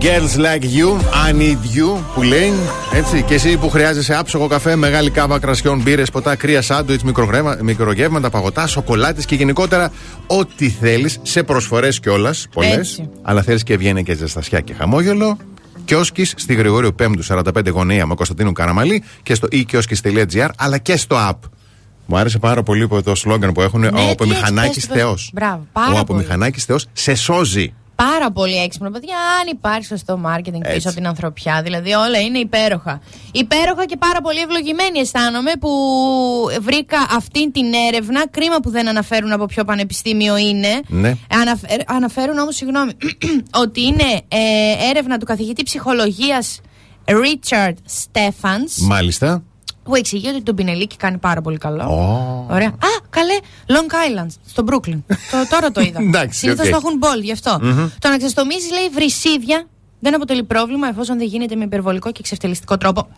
Girls Like You, I Need You που λέει. Έτσι. Και εσύ που χρειάζεσαι άψογο καφέ, μεγάλη κάβα κρασιών, μπύρες, ποτά, κρύα σάντουιτς, μικρογεύματα, παγωτά, σοκολάτες και γενικότερα ό,τι θέλεις σε προσφορές κιόλας. Πολλές. Έτσι. Αλλά θέλεις και βγαίνει και ζεστασιά και χαμόγελο. Κιόσκι στη Γρηγορίου 5 45 γωνία με Κωνσταντίνου Καραμανλή και στο e-kioskis.gr αλλά και στο app. Μου άρεσε πάρα πολύ που το σλόγκαν που έχουν ο Ναι, τι από μηχανής έτσι, πες το. Θεός. Μπράβο, Ο πάρα πολύ. Απομηχανάκης Θεός σε σώζει. Πάρα πολύ έξυπνο, παιδιά. Αν υπάρχει σωστό μάρκετινγκ πίσω Έτσι. από την ανθρωπιά, δηλαδή όλα είναι υπέροχα. Υπέροχα και πάρα πολύ ευλογημένη αισθάνομαι που βρήκα αυτή την έρευνα. Κρίμα που δεν αναφέρουν από ποιο πανεπιστήμιο είναι. Ναι. Αναφε- αναφέρουν όμως, συγγνώμη, ότι είναι ε, έρευνα του καθηγητή ψυχολογίας Richard Stephens. Μάλιστα. Που εξηγεί ότι το πινελίκι κάνει πάρα πολύ καλό. Ω. Ωραία. Α, καλέ, Long Island, στο Brooklyn. το, τώρα το είδα. Εντάξει, Συνήθως οκ. το έχουν μπολ, γι' αυτό. Μμμ. Το να ξεστομίζει, λέει, βρισίδια δεν αποτελεί πρόβλημα εφόσον δεν γίνεται με υπερβολικό και εξευτελιστικό τρόπο.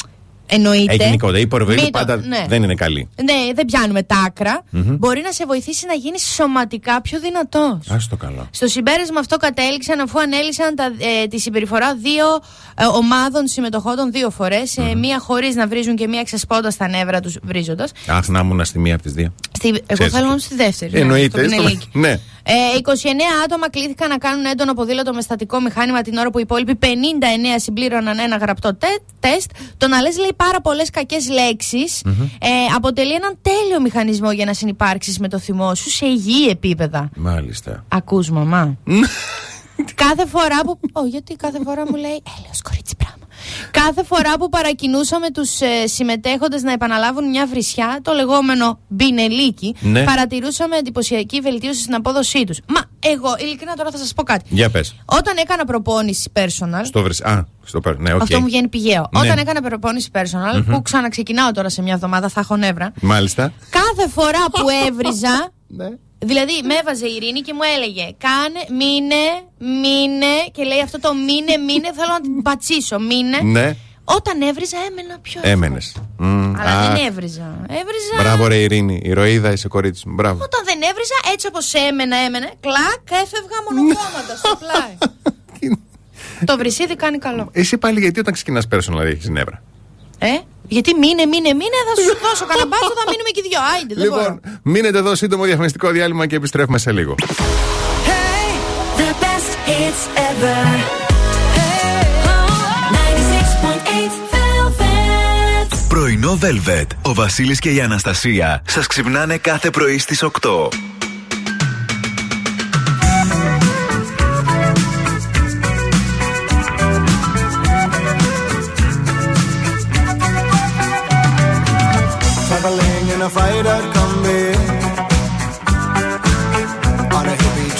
Εννοείται. Ε, γενικότερα, η υπερβολή Μην το- πάντα ναι. δεν είναι καλή. Ναι, δεν πιάνουμε τα άκρα. Μμμ. Μπορεί να σε βοηθήσει να γίνεις σωματικά πιο δυνατός. Α το καλό. Στο συμπέρασμα αυτό κατέληξαν αφού ανέλυσαν τα, ε, τη συμπεριφορά δύο ε, ομάδων συμμετοχών των δύο φορές. μία χωρίς να βρίζουν και μία ξεσπώντας τα νεύρα τους βρίζοντας. Αχ, να ήμουν στη μία από τις δύο. Στη, εγώ Ξέρεις. θέλω να στη δεύτερη. ναι, Εννοείται. στο στο- πινελίκι. Ναι. Ε, 29 άτομα κλήθηκαν να κάνουν έντονο ποδήλατο με στατικό μηχάνημα την ώρα που οι υπόλοιποι 59 συμπλήρωναν ένα γραπτό τε- τεστ. Το να λες λέει πάρα πολλές κακές λέξεις ε, αποτελεί έναν τέλειο μηχανισμό για να συνεπάρξεις με το θυμό σου σε υγιή επίπεδα. Μάλιστα. Ακούς μαμά. κάθε φορά που. Ω, γιατί κάθε φορά μου λέει. Έλεος κορίτσι πράγμα. Κάθε φορά που παρακινούσαμε τους ε, συμμετέχοντες να επαναλάβουν μια βρισιά, το λεγόμενο μπινελίκι, Ναι. παρατηρούσαμε εντυπωσιακή βελτίωση στην απόδοσή τους. Μα εγώ, ειλικρινά τώρα θα σας πω κάτι. Για πες. Όταν έκανα προπόνηση personal. Στο βρε. Α, στο πέρα. Ναι, οκ. Αυτό μου βγαίνει πηγαίο. Ναι. Όταν έκανα προπόνηση personal, Μμμ. που ξαναξεκινάω τώρα σε μια εβδομάδα, θα έχω νεύρα. Μάλιστα. Κάθε φορά που έβριζα. Ναι. Δηλαδή, με έβαζε η Ειρήνη και μου έλεγε Κάνε, μείνε, μείνε. Και λέει αυτό το μείνε, μείνε. Θέλω να την πατσίσω. Μείνε. Ναι, Όταν έβριζα, έμενα πιο. έμενες. Αλλά δεν έβριζα. Έβριζα. Μπράβο, ρε Ειρήνη. Ηρωίδα, είσαι κορίτσι μου. Μπράβο. Όταν δεν έβριζα, έτσι όπως έμενα, έμενε. Κλακ, έφευγα μονοκόμματα στο πλάι. το βρυσίδι κάνει καλό. Εσύ πάλι γιατί όταν ξεκινάς personal έχεις νεύρα; Ε, γιατί μείνε, μείνε, μείνε, θα σου δώσω καλαμπάτσο, θα μείνουμε και οι δυο. Άιντε, δεν μπορώ. Λοιπόν, μείνετε εδώ σύντομο διαφημιστικό διάλειμμα και επιστρέφουμε σε λίγο. The best hits ever. Hey, 96.8 Velvet. Πρωινό Velvet. Ο Βασίλης και η Αναστασία σας ξυπνάνε κάθε πρωί στις 8.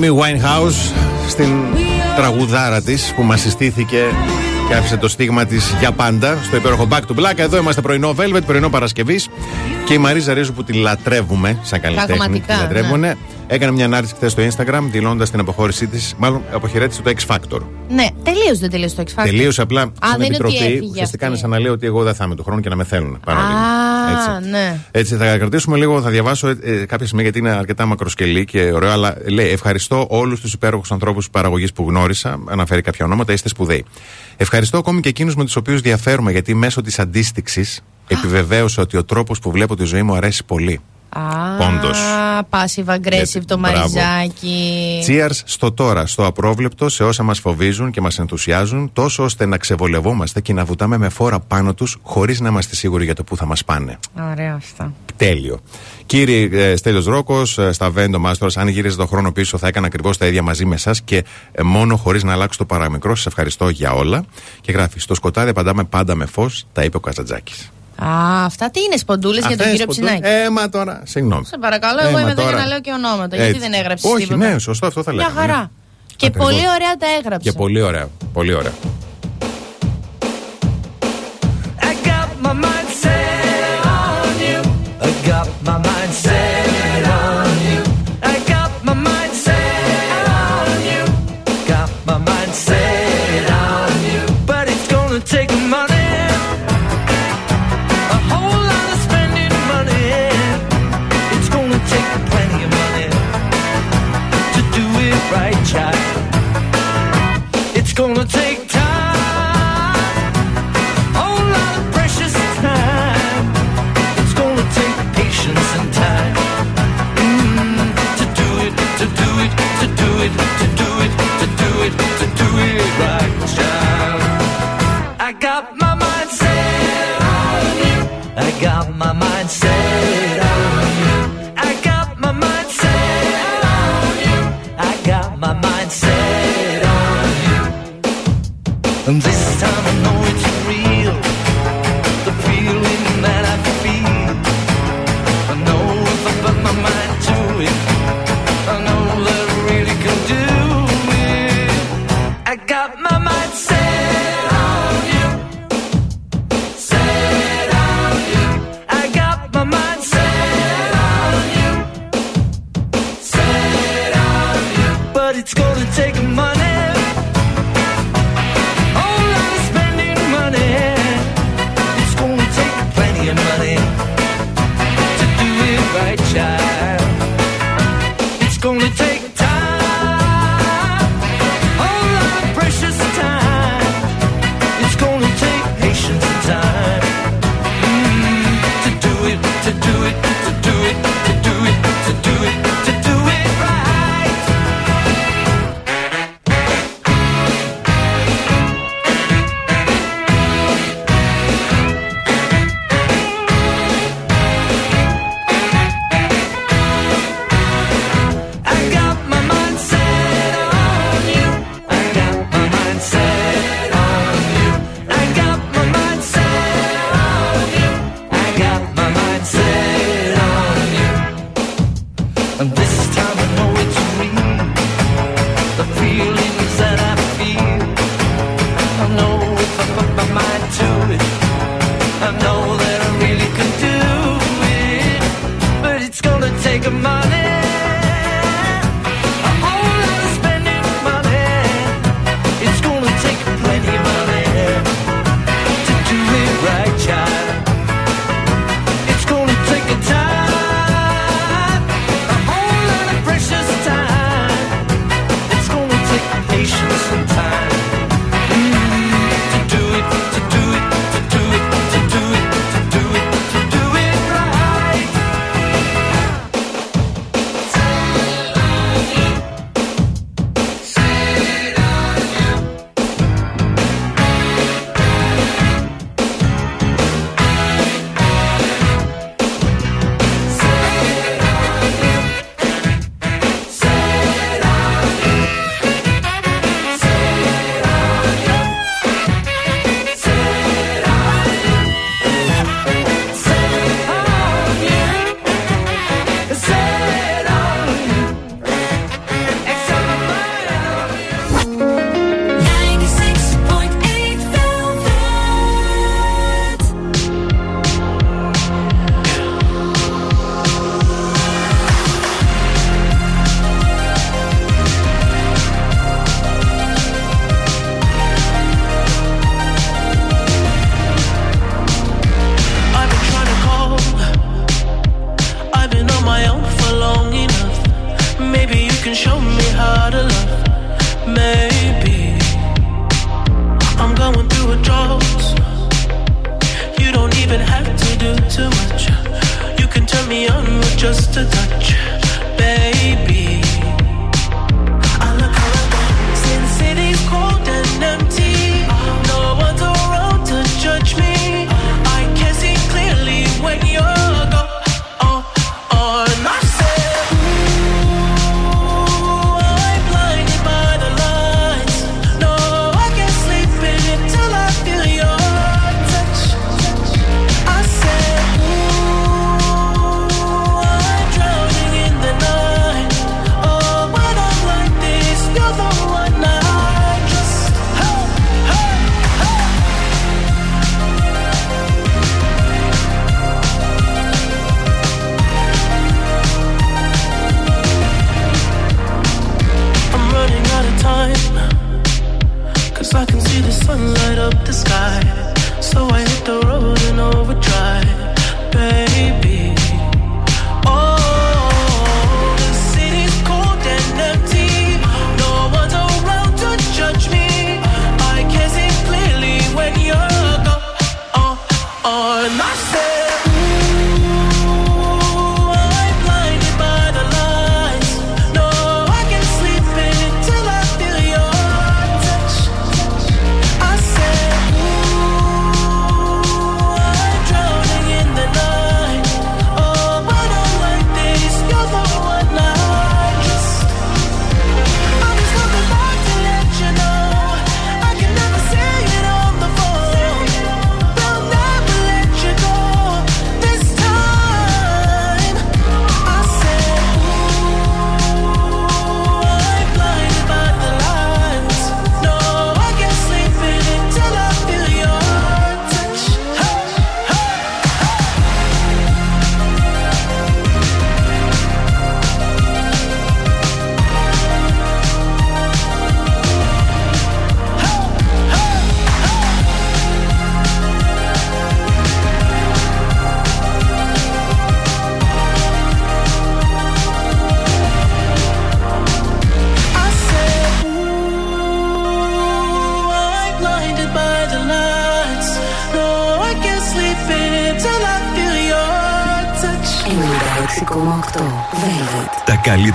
Amy Winehouse στην τραγουδάρα της που μας συστήθηκε και άφησε το στίγμα της για πάντα στο υπέροχο Back to Black. Εδώ είμαστε πρωινό Velvet, πρωινό Παρασκευής. Και η Μαρίζα Ρίζου που τη λατρεύουμε σαν καλλιτέχνη. Πραγματικά, Τη λατρεύουμε. Έκανε μια ανάρτηση χθες στο Instagram δηλώνοντας την αποχώρησή της, μάλλον αποχαιρέτησε το X Factor. Ναι, τελείως δεν τελείωσε το X Factor. Τελείωσε απλά Α, στην δεν είναι ότι επιτροπή. έφυγε Ουσιαστικά είναι αυτή. σαν να λέει ότι εγώ δεν θα είμαι του χρόνου και να με θέλουν. Πάνω λίγο. Α, Έτσι. ναι. Έτσι θα κρατήσουμε λίγο, θα διαβάσω ε, ε, κάποια στιγμή γιατί είναι αρκετά μακροσκελή και ωραίο, αλλά λέει ευχαριστώ όλους τους υπέροχους ανθρώπους παραγωγής που γνώρισα. Αναφέρει κάποια ονόματα, είστε σπουδαίοι. Ευχαριστώ ακόμη και εκείνους με τους οποίους διαφέρουμε, γιατί μέσω της αντίστοιξης επιβεβαίωσα ότι ο τρόπος που βλέπω τη ζωή μου αρέσει πολύ. Α, Πόντος. passive aggressive το Μπράβο. μαριζάκι. Cheers στο τώρα, στο απρόβλεπτο, σε όσα μας φοβίζουν και μας ενθουσιάζουν, τόσο ώστε να ξεβολευόμαστε και να βουτάμε με φόρα πάνω τους, χωρίς να είμαστε σίγουροι για το που θα μας πάνε. Ωραία αυτά. Τέλειο. Κύριε ε, Στέλιος Ρόκος, ε, στα Βέντο Μάστορας, αν γύριζε τον χρόνο πίσω θα έκανα ακριβώς τα ίδια μαζί με εσά και ε, μόνο χωρίς να αλλάξω το παραμικρό. Σας ευχαριστώ για όλα. Και γράφει, στο σκοτάδι απαντάμε πάντα με φως, τα είπε ο Καζατζάκης. Α, αυτά τι είναι σποντούλες για τον Αυτά κύριο είναι σποντούλες. Ψινάκη; Ε, μα τώρα, συγγνώμη. Σε παρακαλώ, εγώ Ε, μα είμαι εδώ για τώρα. να λέω και ονόματα. Γιατί Έτσι. δεν έγραψες Όχι, τίποτα. ναι, σωστό αυτό θα Μια λέγαμε. χαρά. ναι. Και Ακριβώς. πολύ ωραία τα έγραψε. Και πολύ ωραία. Πολύ ωραία. I got my mind set on you. I got my mind my mind set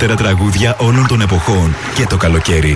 καλύτερα τραγούδια όλων των εποχών και το καλοκαίρι.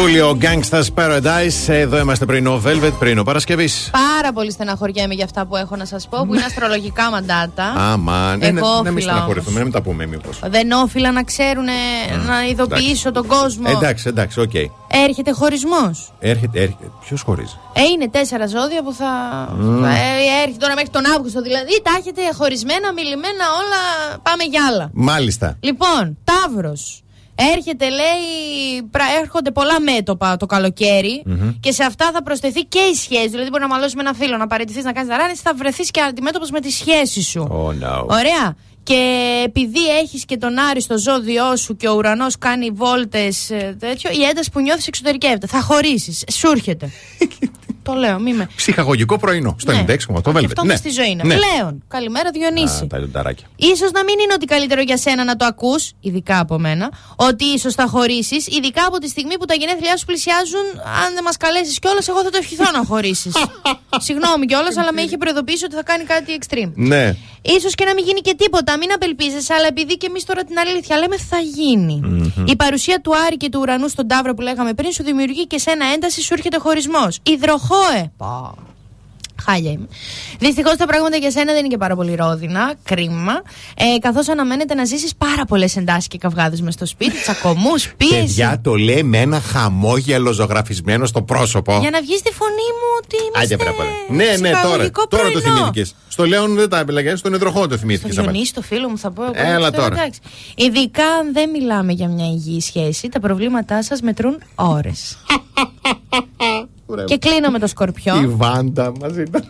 Coolio Gangsta's Paradise. Εδώ είμαστε πρωινό Velvet, πρωινό Παρασκευής. Πάρα πολύ στεναχωριέμαι για αυτά που έχω να σας πω, που είναι αστρολογικά μαντάτα. Άμα, ναι, ναι, Εγώ να μην οφείλω στεναχωρηθούμε, να μην τα πούμε μήπως. Δεν όφειλα να ξέρουν να ειδοποιήσω τον κόσμο. Εντάξει, εντάξει, οκ. Έρχεται χωρισμός. Έρχεται, έρχεται. Ποιος χωρίζει; Ε, είναι τέσσερα ζώδια που θα. Μμμ. θα ε, έρχεται τώρα μέχρι τον Αύγουστο. Δηλαδή τα έχετε χωρισμένα, μιλημένα όλα. Πάμε για άλλα. Μάλιστα. Λοιπόν, Ταύρος. Έρχεται, λέει, πρα- έρχονται πολλά μέτωπα το καλοκαιρι Μμμ. και σε αυτά θα προσθεθεί και η σχέση. Δηλαδή, μπορεί να μαλώσεις με ένα φίλο, να παραιτηθεί, να κάνεις ταράνιση, θα βρεθείς και αντιμέτωπος με τη σχέση σου. Oh no. Ωραία. Και επειδή έχεις και τον Άρη στο ζώδιό σου και ο ουρανός κάνει βόλτες τέτοιο, η ένταση που νιώθεις εξωτερικεύεται. Θα χωρίσεις. Σου έρχεται. το λέω, μη με. Ψυχαγωγικό πρωινό. Στο Ναι. 96,8 το Velvet. Αυτό με στη ζωή είναι. Ναι. Πλέον. Καλημέρα, Διονύση. Α, τα λιονταράκια. Ίσως να μην είναι ότι καλύτερο για σένα να το ακούς, ειδικά από μένα, ότι ίσως θα χωρίσεις, ειδικά από τη στιγμή που τα γενέθλιά σου πλησιάζουν. Αν δεν μας καλέσεις κιόλας, εγώ θα το ευχηθώ να χωρίσεις. Συγγνώμη κιόλας, αλλά με είχε προειδοποιήσει ότι θα κάνει κάτι extreme. Ναι. Ίσως και να μην γίνει και τίποτα, μην απελπίζεσαι, αλλά επειδή και εμείς τώρα την αλήθεια λέμε θα γίνει. Μμμ. Η παρουσία του Άρη και του ουρανού στον Ταύρο που λέγαμε πριν σου δημιουργεί και σε ένα ένταση, σου έρχεται χωρισμός. Υδροχόε. Πα. Χάλια είμαι. Δυστυχώς τα πράγματα για σένα δεν είναι και πάρα πολύ ρόδινα. Κρίμα. Ε, Καθώς αναμένεται να ζήσεις πάρα πολλές εντάσεις και καυγάδες μες στο σπίτι, τσακωμούς, πίεση. Παιδιά το λέει με ένα χαμόγελο ζωγραφισμένο στο πρόσωπο. Για να βγεις στη φωνή μου ότι είμαστε. Άντε πέρα, πέρα. Ναι, ναι, τώρα. ψυχαγωγικό Τώρα το πρωινό. θυμήθηκες. Στο Λέον δεν τα έπελεγε, στον Εδροχό το Στο θυμήθηκε. Διονύση, το φίλο μου, θα πω εγώ. Έλα αυτό, τώρα. εντάξει. Ειδικά αν δεν μιλάμε για μια υγιή σχέση, τα προβλήματά σας μετρούν ώρες. και κλείνω με το σκορπιό. Η Βάντα μαζί ήταν.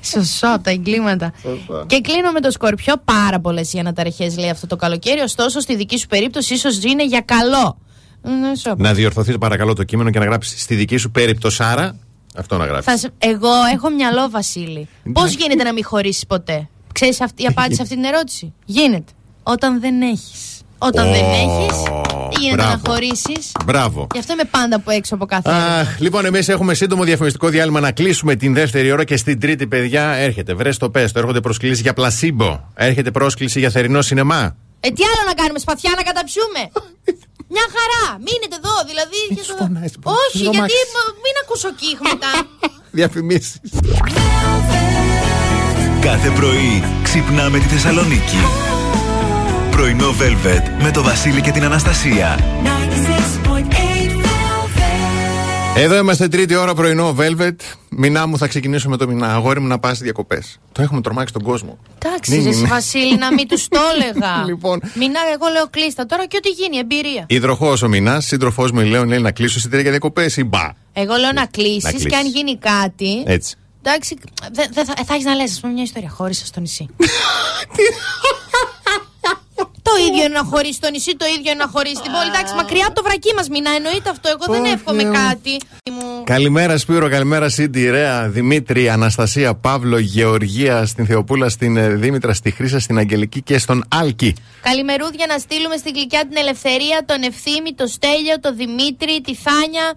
Σωσό, τα εγκλήματα. Σωστά. Και κλείνω με το σκορπιό. Πάρα πολλές οι αναταραχέ λέει αυτό το καλοκαίρι. Ωστόσο, στη δική σου περίπτωση, ίσως είναι για καλό. Ναι, σω. Να διορθωθεί παρακαλώ το κείμενο και να γράψεις στη δική σου περιπτωσάρα. Αυτό να γράψεις. Θα σε- Εγώ έχω μυαλό, Βασίλη. Πώς γίνεται να μην χωρίσεις ποτέ; Ξέρεις η απάντηση σε αυτή την ερώτηση; Γίνεται. Όταν δεν έχεις. Όταν δεν έχεις, δεν γίνεται να μπράβο. χωρίσεις; Μπράβο. Γι' αυτό είμαι πάντα από έξω από κάθε έρωτα. Αχ, λοιπόν, εμείς έχουμε σύντομο διαφημιστικό διάλειμμα να κλείσουμε την δεύτερη ώρα και στην τρίτη, παιδιά, έρχεται. Βρες το πες, το έρχονται προσκλήσεις για πλασίμπο. Έρχεται πρόσκληση για θερινό σινεμά. Ε, τι άλλο να κάνουμε, σπαθιά να καταψούμε; Μια χαρά. Μείνετε εδώ, δηλαδή. για το- Όχι, το γιατί μάξι. μ- μην ακούσω κύχ μετά. Διαφημίσεις. Κάθε πρωί ξυπνάμε τη Θεσσαλονίκη. Πρωινό Velvet με το Βασίλη και την Αναστασία. Εδώ είμαστε τρίτη ώρα πρωινό, Velvet. Μηνά μου θα ξεκινήσω με το μηνά. Αγόρι μου να πας διακοπές. Το έχουμε τρομάξει τον κόσμο. Εντάξει, Ναι, ρε ναι, εσύ, ναι. Βασίλη, να μην τους το έλεγα. Λοιπόν. Μινά, εγώ λέω κλείστα τώρα και ό,τι γίνει, εμπειρία. Υδροχός ο μηνάς, σύντροφός μου η Λέων λέει να κλείσω εισιτήρια για διακοπές ή μπα. Εγώ λέω να κλείσεις κλείσεις. και αν γίνει κάτι. Έτσι. Εντάξει, δεν δεν θα, θα έχεις να λες, ας πούμε, μια ιστορία. Χώρισα στο νησί. το ίδιο είναι να χωρίσει στο νησί, το ίδιο είναι να χωρίσει στην πόλη. Εντάξει, μακριά από το βρακί μας μήνα, εννοείται αυτό. Εγώ δεν εύχομαι κάτι. Μου- Καλημέρα Σπύρο, καλημέρα Σίντι, Ρέα, Δημήτρη, Αναστασία, Παύλο, Γεωργία, στην Θεοπούλα, στην ε, Δήμητρα, στη Χρύσα, στην Αγγελική και στον Άλκη. Καλημερούδια να στείλουμε στην γλυκιά την Ελευθερία, τον Ευθύμη, τον Στέλιο, τον Δημήτρη, τη Θάνια.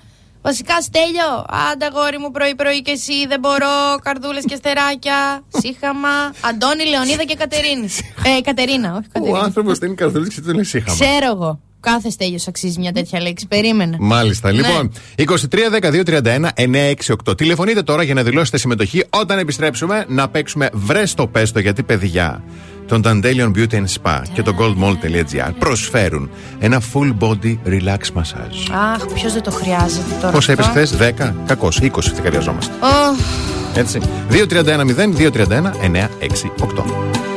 Βασικά, Στέλιο, άντα γόρι μου πρωί-πρωί και εσύ, δεν μπορώ. Καρδούλες και στεράκια, σύχαμα. Αντώνη, Λεωνίδα και Κατερίνη. ε, Κατερίνα, όχι Κατερίνα. Ο άνθρωπο είναι καρδούλες και δεν λέει σύχαμα. Ξέρω εγώ. Κάθε στέλιος αξίζει μια τέτοια λέξη. Περίμενε. Μάλιστα. Ναι. Λοιπόν, ναι. 23-12-31-968. Τηλεφωνείτε τώρα για να δηλώσετε συμμετοχή. Όταν επιστρέψουμε, να παίξουμε βρέστο πέστο γιατί, παιδιά, των Dandelion Beauty and Spa και το goldmall.gr προσφέρουν ένα full body relax massage. Αχ, ποιος δεν το χρειάζεται τώρα. Πώς έπεσε χθε, 10, κακώ, 20 τι χρειαζόμαστε. Oh. Έτσι. 2310 2310 968.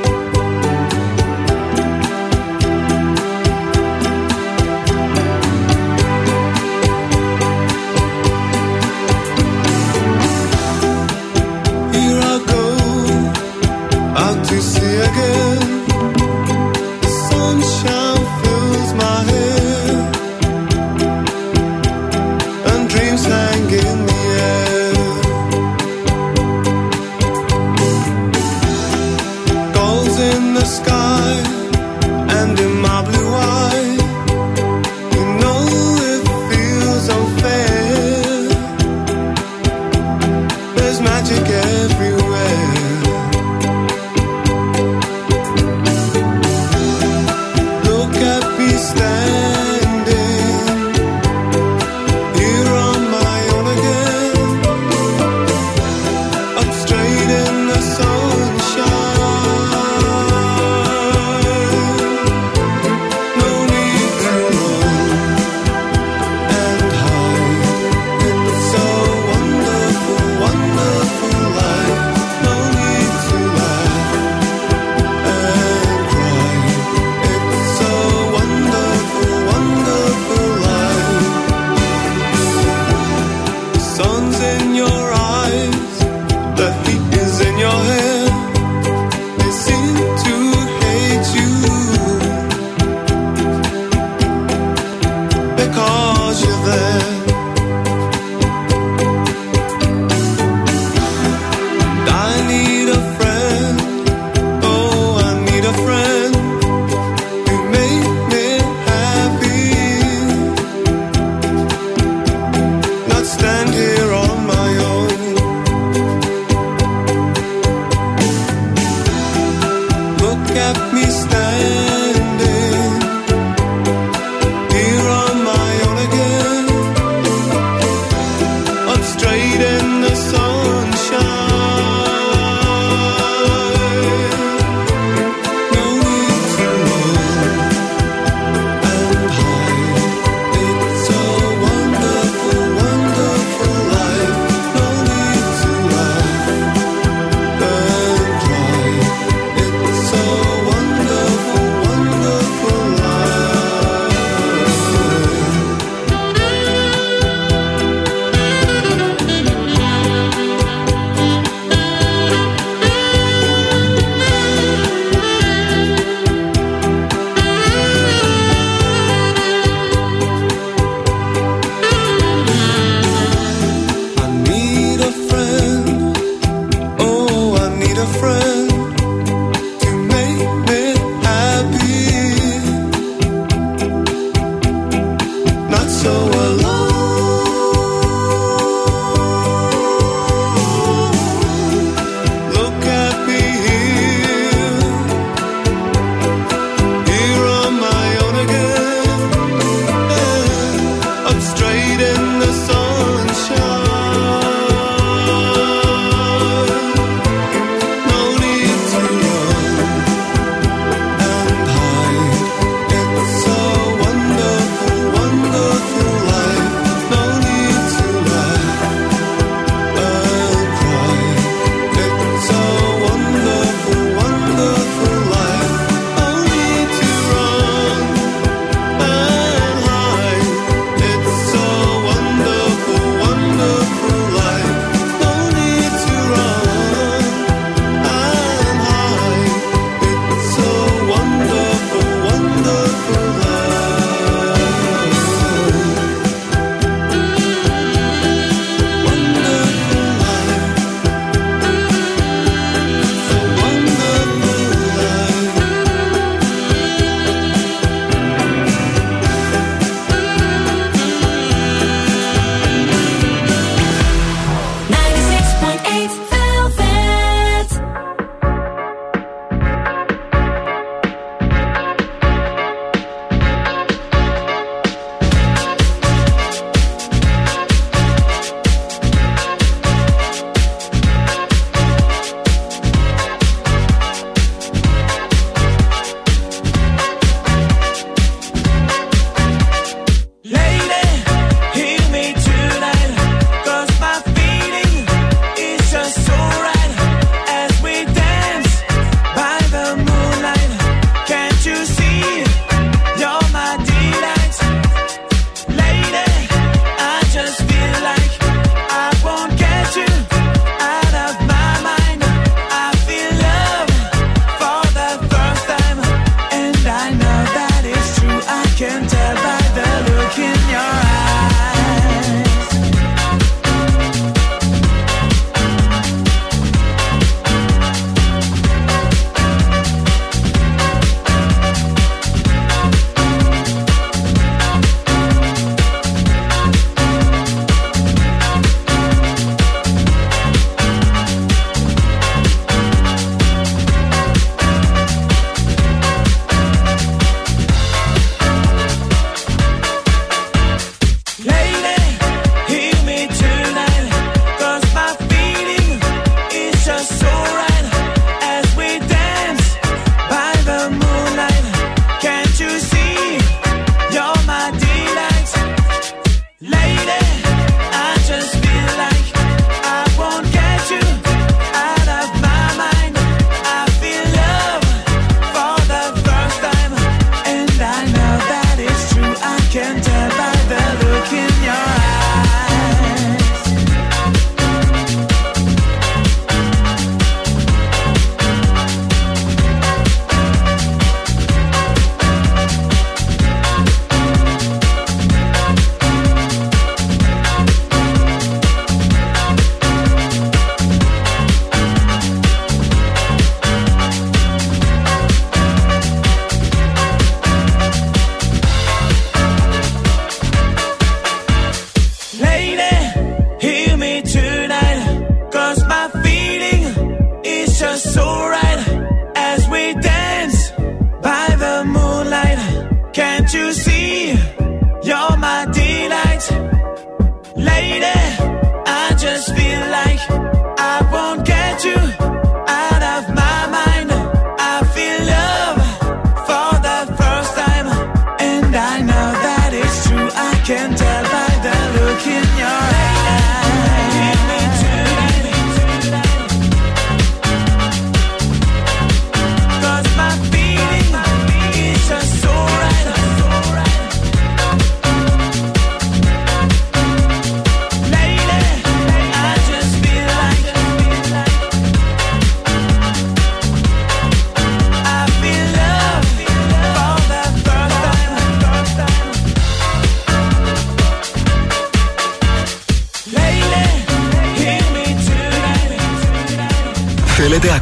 lady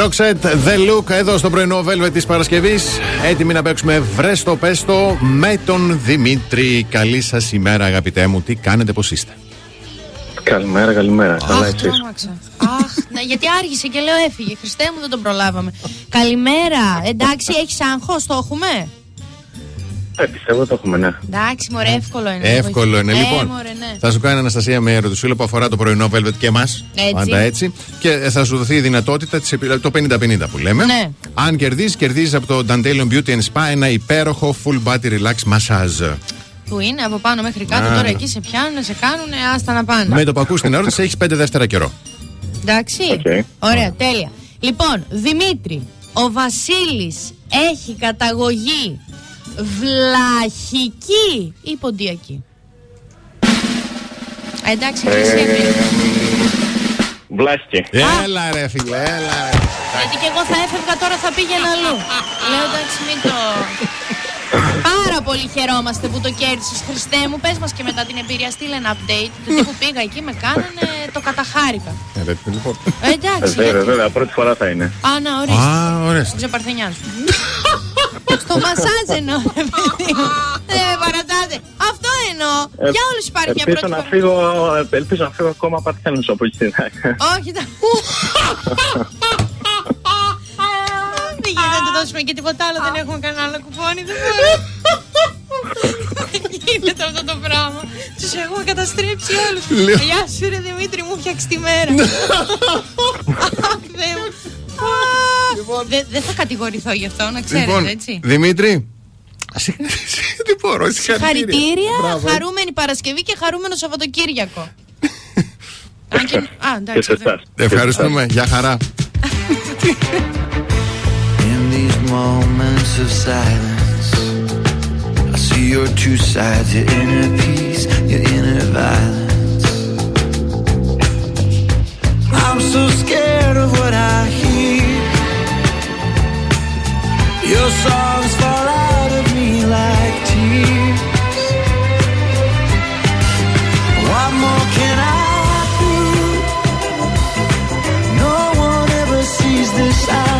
Roxette The Look εδώ στο πρωινό Velvet της Παρασκευής. Έτοιμοι να παίξουμε βρέστο πέστο με τον Δημήτρη. Καλή σας ημέρα, αγαπητέ μου. Τι κάνετε, πώς είστε; Καλημέρα, καλημέρα. Καλά, Αχ, εσείς. τρόμαξα. Αχ, ναι, γιατί άργησε και λέω έφυγε. Χριστέ μου, δεν τον προλάβαμε. Καλημέρα. Εντάξει, έχεις άγχος, το έχουμε; Ε, πιστεύω το έχουμε, ναι. Εντάξει, μωρέ, εύκολο είναι. Εύκολο είναι. Ε, λοιπόν, μωρέ, ναι. θα σου κάνει Αναστασία με ερωτησούλα που αφορά το πρωινό Velvet και εμάς. Έτσι. Πάντα έτσι. Και θα σου δοθεί η δυνατότητα της, επιλογής- το 50-50 που λέμε. Ναι. Αν κερδίσεις, κερδίζεις από το Dantelion Beauty and Spa ένα υπέροχο full body relax massage. αυτού είναι από πάνω μέχρι κάτω. Α. Τώρα εκεί σε πιάνουν, σε κάνουν, άστα να πάνε. Με το που ακούς την ερώτηση έχεις πέντε δεύτερα καιρό. Εντάξει. Ωραία, τέλεια. Λοιπόν, Δημήτρη, ο Βασίλης έχει καταγωγή βλαχική ή ποντιακή; Ε, εντάξει, και εσύ έμεινε. Βλάχικη. Έλα ρε φίλε, έλα ρε. Γιατί και εγώ θα έφευγα τώρα θα πήγαινα αλλού. Λέω εντάξει μην το... Πάρα πολύ χαιρόμαστε που το κέρδισες Χριστέ μου Πες μας και μετά την εμπειρία στείλε ένα update Το τι που πήγα εκεί με κάνανε το καταχάρηκα Ε, ρε, λοιπόν. Ε, Εντάξει Βέβαια, γιατί- βέβαια, πρώτη φορά θα είναι. Α, να ορίστε Α, ορίστε. Ξεπαρθενιάζω Στο μασάζ εννοώ ρε παιδί μου. Δεν με παρατάτε. Αυτό εννοώ. Ε, Για όλους υπάρχει μια ελπίζω πρώτη να φορά. φύγω, ελπίζω να φύγω ακόμα παρθένος από εκεί. Όχι τα... Δεν γίνεται να του δώσουμε και τίποτα άλλο Δεν έχουμε κανένα άλλο κουπόνι Δεν μπορεί Δεν γίνεται αυτό το πράγμα. Τους έχουμε καταστρέψει όλους. Λέω. Γεια σου ρε Δημήτρη μου φτιάξει τη μέρα. Αχ, Θεέ μου. Α, Δεν δεν θα κατηγορηθώ γι' αυτό να ξέρετε Λοιπόν, έτσι Δημήτρη. Δεν μπορώ, συγχαρητήρια. Χαρητήρια, Μπράβο. χαρούμενη Παρασκευή και χαρούμενο Σαββατοκύριακο Αν και- Α, Και εντάξει σε εσάς. Ευχαριστούμε, γεια χαρά. In these moments of silence, I see your two sides, your inner peace, your inner violence. I'm so scared of what I hear. Your songs fall out of me like tears. What more can I do? No one ever sees this side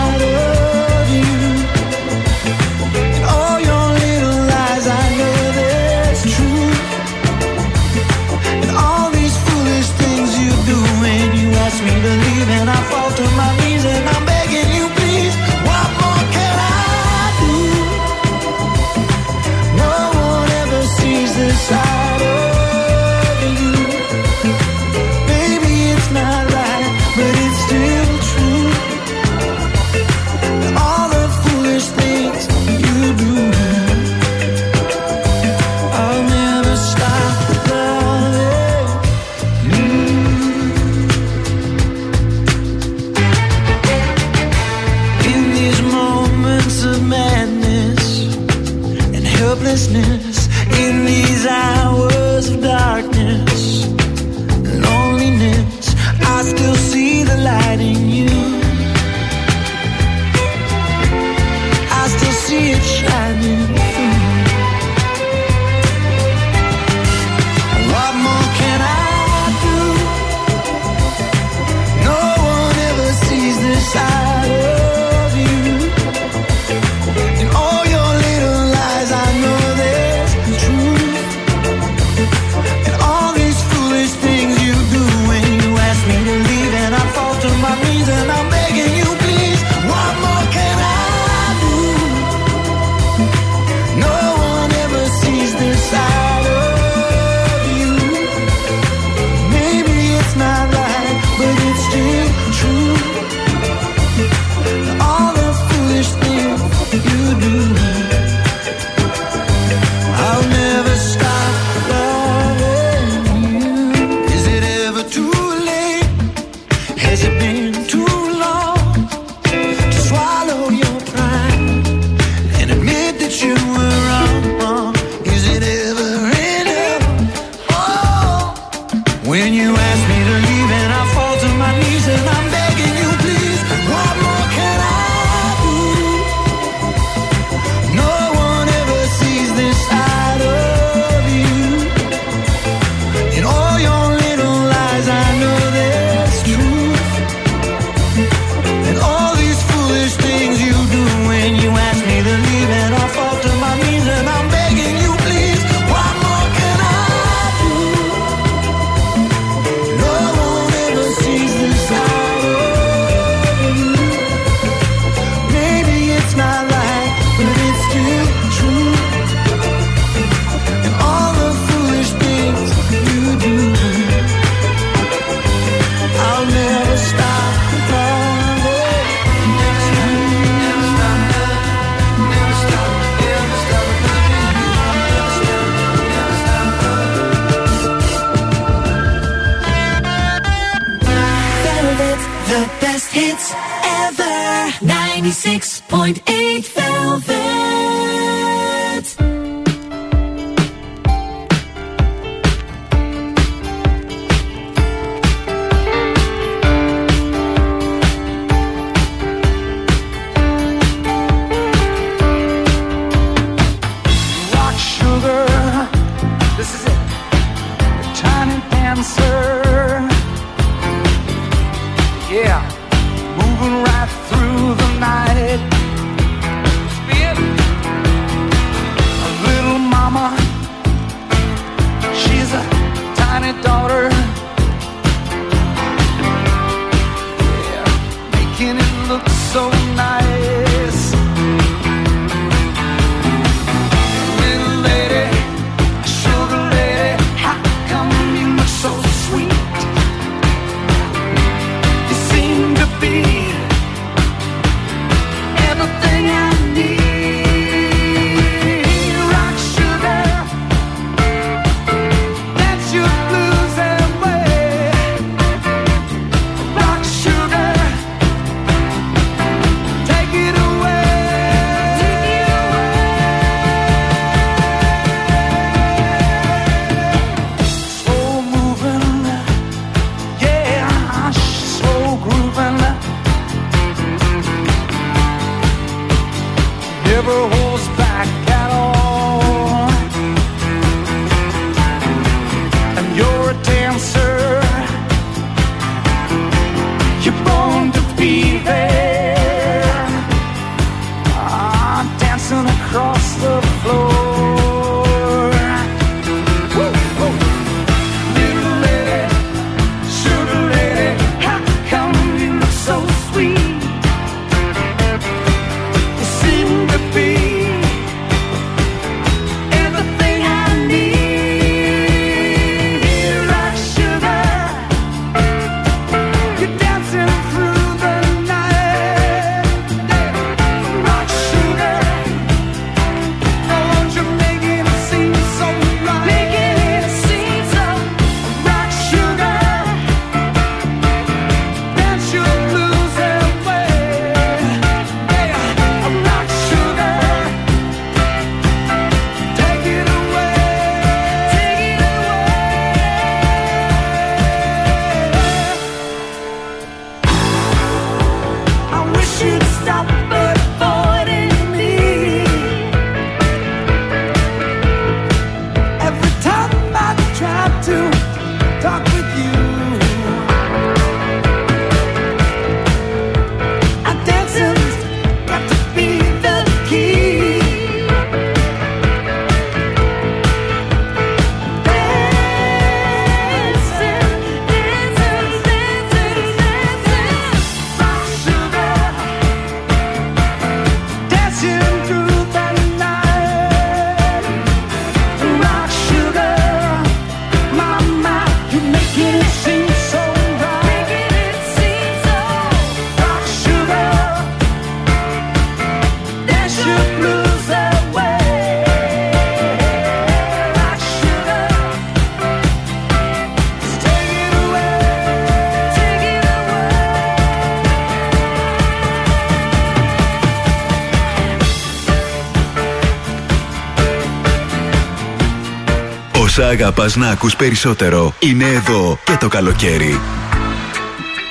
όσα αγαπάς να ακούς περισσότερο είναι εδώ και το καλοκαίρι.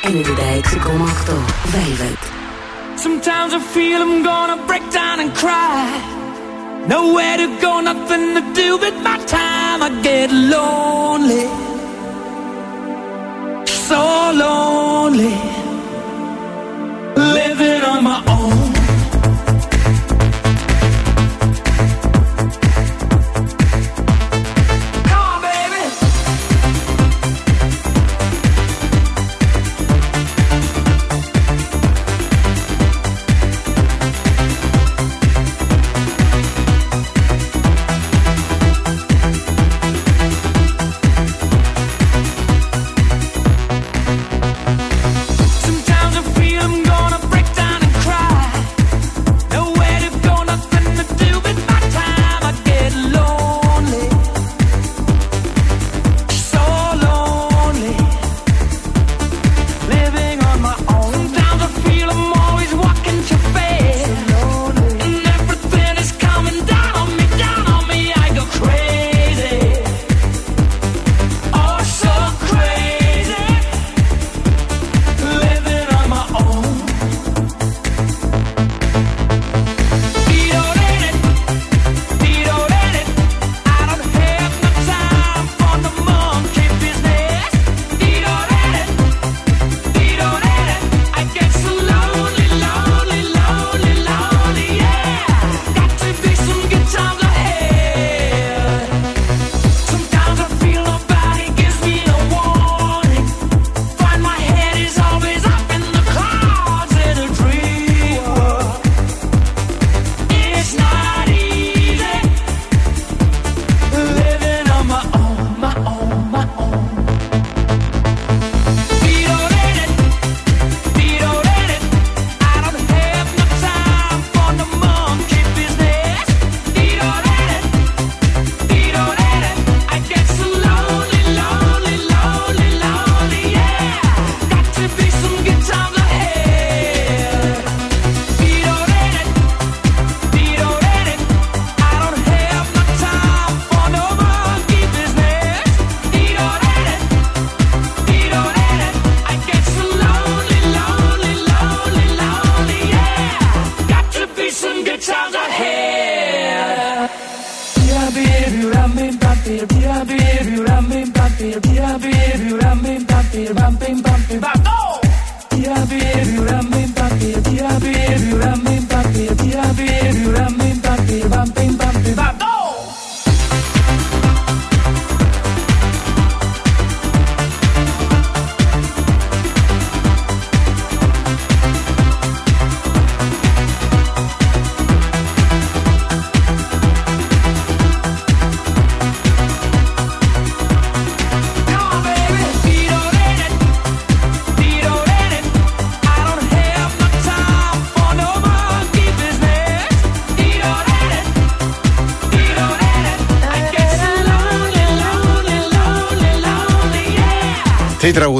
96,8 Velvet Sometimes I feel I'm gonna break down and cry Nowhere to go, nothing to do with my time I get lonely So lonely Living on my own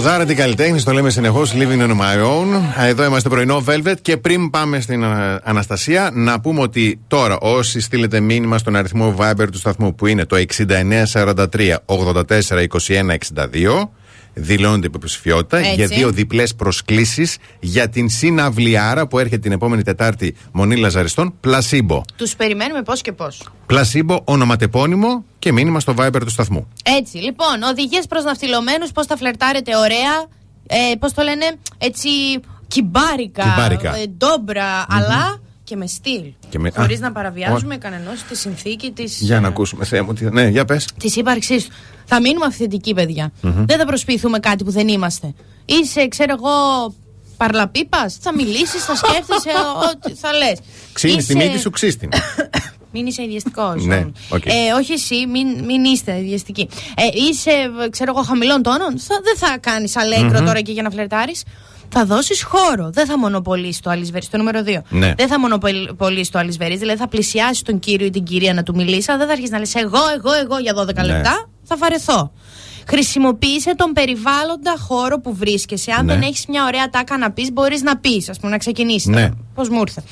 Τι τραγουδάρα, τι καλλιτέχνη, το λέμε συνεχώς. Living on my own. Εδώ είμαστε πρωινό Velvet. Και πριν πάμε στην α, Αναστασία, να πούμε ότι τώρα όσοι στείλετε μήνυμα στον αριθμό Viber του σταθμού που είναι το 6943 84 21 62 δηλώνονται υποψηφιότητα Έτσι. για δύο διπλές προσκλήσεις για την συναυλιάρα που έρχεται την επόμενη Τετάρτη Μονή Λαζαριστών. Πλασίμπο. Τους περιμένουμε πώς και πώς. Πλασίμπο, ονοματεπώνυμο και μήνυμα στο Viber του σταθμού. Έτσι, λοιπόν, οδηγίες προς ναυτιλωμένους, πώς θα φλερτάρετε ωραία, ε, πώς το λένε, έτσι κυμπάρικα, Κυμπάρικα. ε, ντομπρα αλλά και με στυλ. Και με- Χωρίς Α, να παραβιάζουμε κανενός τη συνθήκη της Για να ακούσουμε, Θεέ μου. τι- Ναι, για πες. της ύπαρξής του. Θα μείνουμε αυθεντικοί, παιδιά. Μμμ. Δεν θα προσποιηθούμε κάτι που δεν είμαστε. Είσαι, ξέρω εγώ, παρλαπίπας, θα μιλήσεις, θα σκέφτεσαι ό,τι θα λες. Ξύνεις τη μύτη σου, ξύστην. Μην είσαι βιαστικός. Ναι, οκ. ε, όχι εσύ, μην, μην είστε βιαστικοί. Ε, είσαι, ξέρω εγώ, χαμηλών τόνων. Θα, δεν θα κάνεις αλέγκρο Μμμ. τώρα και για να φλερτάρεις. Θα δώσεις χώρο. Δεν θα μονοπωλήσεις το αλισβερίσι. Το νούμερο 2. Ναι. Δεν θα μονοπωλήσεις το αλισβερίσι. Δηλαδή θα πλησιάσεις τον κύριο ή την κυρία να του μιλήσεις. Αλλά δεν θα αρχίσεις να λες εγώ, εγώ, εγώ για 12 Ναι. λεπτά. Θα βαρεθώ. Χρησιμοποίησε τον περιβάλλοντα χώρο που βρίσκεσαι. Αν Ναι. δεν έχεις μια ωραία ατάκα να πεις, μπορείς να πεις, ας πούμε, να ξεκινήσεις. Ναι. Πώς μου ήρθε.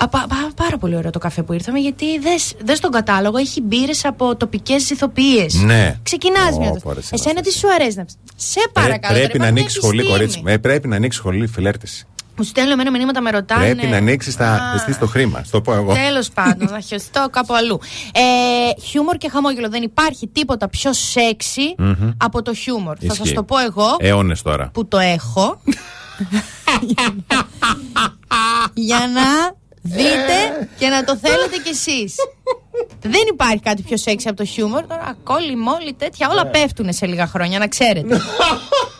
Α, πα- πα- πάρα πολύ ωραίο το καφέ που ήρθαμε, γιατί δες, δες τον κατάλογο, έχει μπύρες από τοπικές ηθοποιίες. Ναι. Ξεκινάς Ω, μια. πω, ρε, σε Εσένα τι σου αρέσει να πεις; Σε παρακαλώ. πρέπει τώρα, να υπάρχει ανοίξεις σχολή, επιστήμη. κορίτσι. μου. Ε, πρέπει να ανοίξεις σχολή φιλέρτηση. Μου στέλνουν εμένα μηνύματα, με ρωτάνε. Πρέπει να ανοίξεις τα. Α. Εστί το χρήμα. Στο πω εγώ. Τέλος πάντων, θα χειριστώ κάπου αλλού. Ε, χιούμορ και χαμόγελο. Δεν υπάρχει τίποτα πιο σεξι Μμμ. από το χιούμορ. Θα Ισχύει. σας το πω εγώ Αιώνες τώρα. που το έχω. για να δείτε και να το θέλετε κι εσείς. Δεν υπάρχει κάτι πιο σεξι από το χιούμορ. Τώρα, κόλλη, μόλι, τέτοια, όλα πέφτουν σε λίγα χρόνια, να ξέρετε.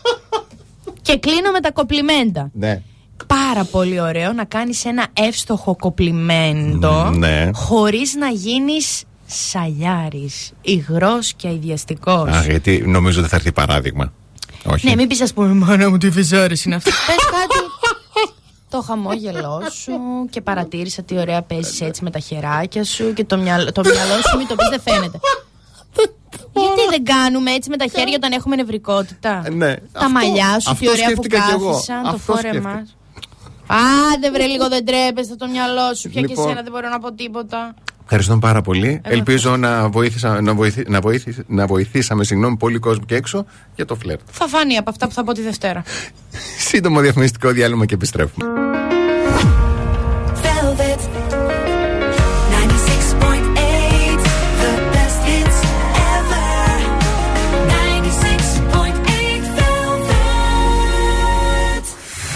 και κλείνω με τα κοπλιμέντα. Ναι. Πάρα πολύ ωραίο να κάνεις ένα εύστοχο κοπλιμέντο Ναι. χωρίς να γίνεις σαλιάρης, υγρός και αειδιαστικός. Αχ, γιατί νομίζω ότι θα έρθει παράδειγμα. Όχι. Ναι, μην πεις, ας πούμε, μάνα μου τι φυσάρι είναι αυτό. Πες κάτι. Το χαμόγελό σου και παρατήρησα τι ωραία παίζεις έτσι με τα χεράκια σου και το μυαλό, το μυαλό σου μην το πεις δεν φαίνεται. Γιατί δεν κάνουμε έτσι με τα χέρια όταν έχουμε νευρικότητα; Ναι. Τα Αυτό- μαλλιά σου, τι αυτό ωραία που σκέφτηκα κι εγώ. κάθισαν, το Αυτό φόρεμά σκέφτηκα. σου. Άντε βρε λίγο δεν τρέπεστε το μυαλό σου πια και Λοιπόν. εσένα δεν μπορώ να πω τίποτα. Ευχαριστώ πάρα πολύ. Ελπίζω να, βοήθησα, να, βοηθή, να, βοηθή, να βοηθήσαμε συγγνώμη πολύ κόσμο και έξω για το φλερτ. Θα φανεί από αυτά που θα πω τη Δευτέρα. Σύντομο διαφημιστικό διάλειμμα και επιστρέφουμε.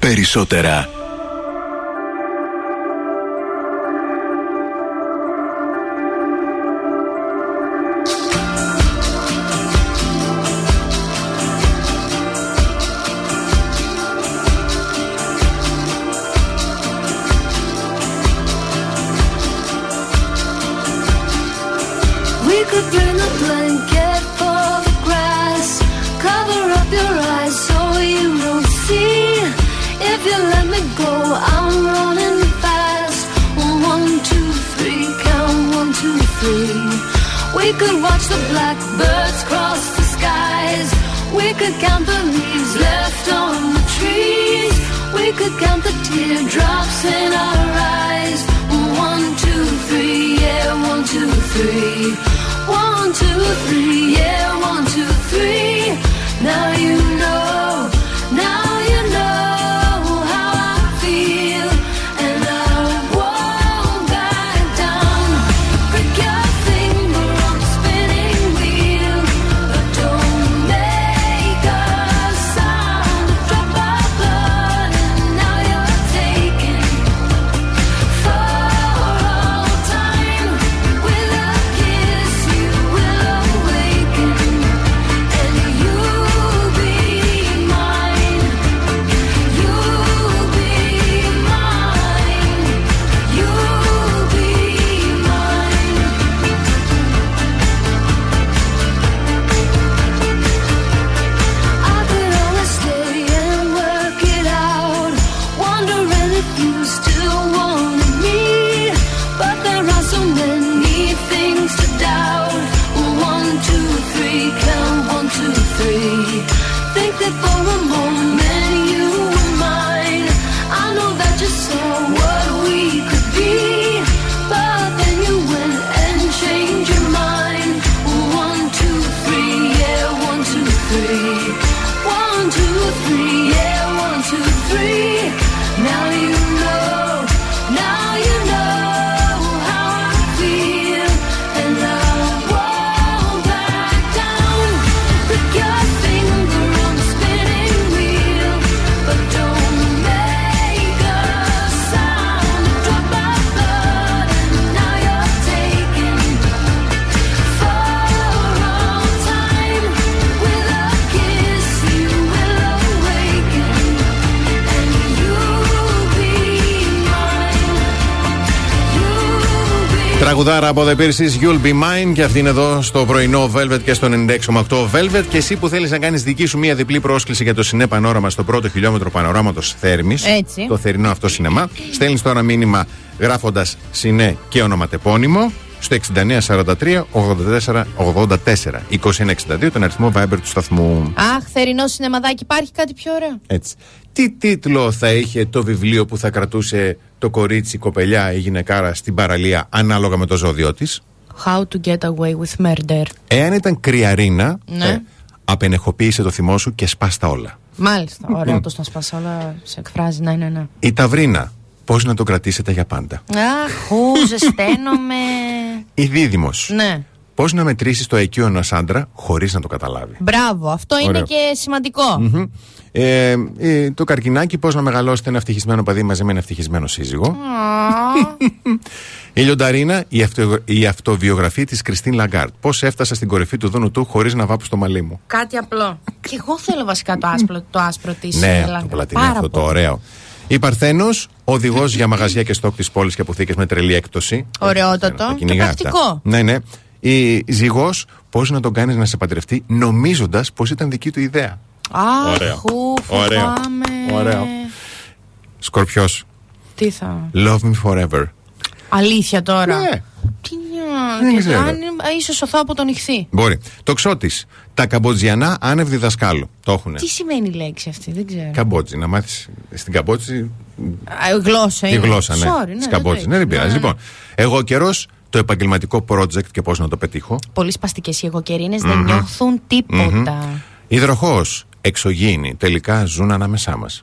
περισσότερα. could watch the blackbirds cross the skies. We could count the leaves left on the trees. We could count the teardrops in our eyes. One, two, three, yeah, one, two, three. One, two, three. Τραγουδάρα από The Pierces, You'll Be Mine και αυτή είναι εδώ στο πρωινό Velvet και στο 96,8 Velvet. Και εσύ που θέλεις να κάνεις δική σου μία διπλή πρόσκληση για το Σινέ Πανόραμα στο πρώτο χιλιόμετρο πανοράματο Θέρμης. Έτσι. Το θερινό αυτό σινεμά. Στέλνεις τώρα μήνυμα γράφοντας Σινέ και ονοματεπώνυμο στο 6943 84 84 2162 τον αριθμό Viber του σταθμού. Αχ, θερινό σινεμαδάκι, υπάρχει κάτι πιο ωραίο; Έτσι. Τι τίτλο θα είχε το βιβλίο που θα κρατούσε το κορίτσι, η κοπελιά, η γυναικάρα στην παραλία ανάλογα με το ζώδιο της; How to get away with murder. Εάν ήταν κρυαρίνα, Ναι. ε, απενεχοποίησε το θυμό σου και σπάστα όλα. Μάλιστα. Ωραίο το να σπάσα όλα σε εκφράζει. Ναι, ναι, ναι. Η ταυρίνα, πώς να το κρατήσετε για πάντα; Αχ, χου, ζεσταίνομαι. Η δίδυμος, ναι. πώς να μετρήσεις το IQ ενός άντρα χωρίς να το καταλάβει; Μπράβο, αυτό είναι Ωραίο. και σημαντικό. Μμμ. Ε, ε, το καρκινάκι, πώς να μεγαλώσετε ένα ευτυχισμένο παιδί μαζί με ένα ευτυχισμένο σύζυγο; Α, Η Λιονταρίνα, η, αυτο, η αυτοβιογραφία της Κριστίν Λαγκάρντ. Πώς έφτασα στην κορυφή του Δου Νου Του χωρίς να βάψω το μαλλί μου; Κάτι απλό. Και εγώ θέλω βασικά το άσπρο, το άσπρο της ναι, το πλατινί αυτό το ωραίο. Η Παρθένος, οδηγός για μαγαζιά και στοκ της πόλης και αποθήκες με τρελή έκπτωση. Ωραιότατο. Τα Και κυνηγά αυτά. πρακτικό. Ναι, ναι. Η ζυγός, πώς να τον κάνεις να σε παντρευτεί νομίζοντας πως ήταν δική του ιδέα. Αχ, Ωραίο. χου, Ωραίο. φοβάμαι. Ωραίο. Σκορπιός, Τι θα. love me forever. Αλήθεια τώρα. Ναι. Τι Δεν νιά. Και ξέρω. αν ίσως σωθώ από τον ηχθή. Μπορεί. Το ξώτης. Τα καμποτζιανά άνευ διδασκάλου. Το έχουνε. Τι σημαίνει η λέξη αυτή, δεν ξέρω. Καμπότζη. Να μάθεις στην Καμπότζη Α, γλώσσα τη είναι. γλώσσα, ναι. Sorry, Της ναι, Καμπότζης. δεν Ναι, δεν το πειράζει. ήξερα. Λοιπόν, εγώ καιρός, το επαγγελματικό project και πώς να το πετύχω. Πολύ σπαστικές οι εγωκερίνες δεν Μμμ. νιώθουν τίποτα. Υδροχός, εξωγήινοι, τελικά ζουν ανάμεσά μας.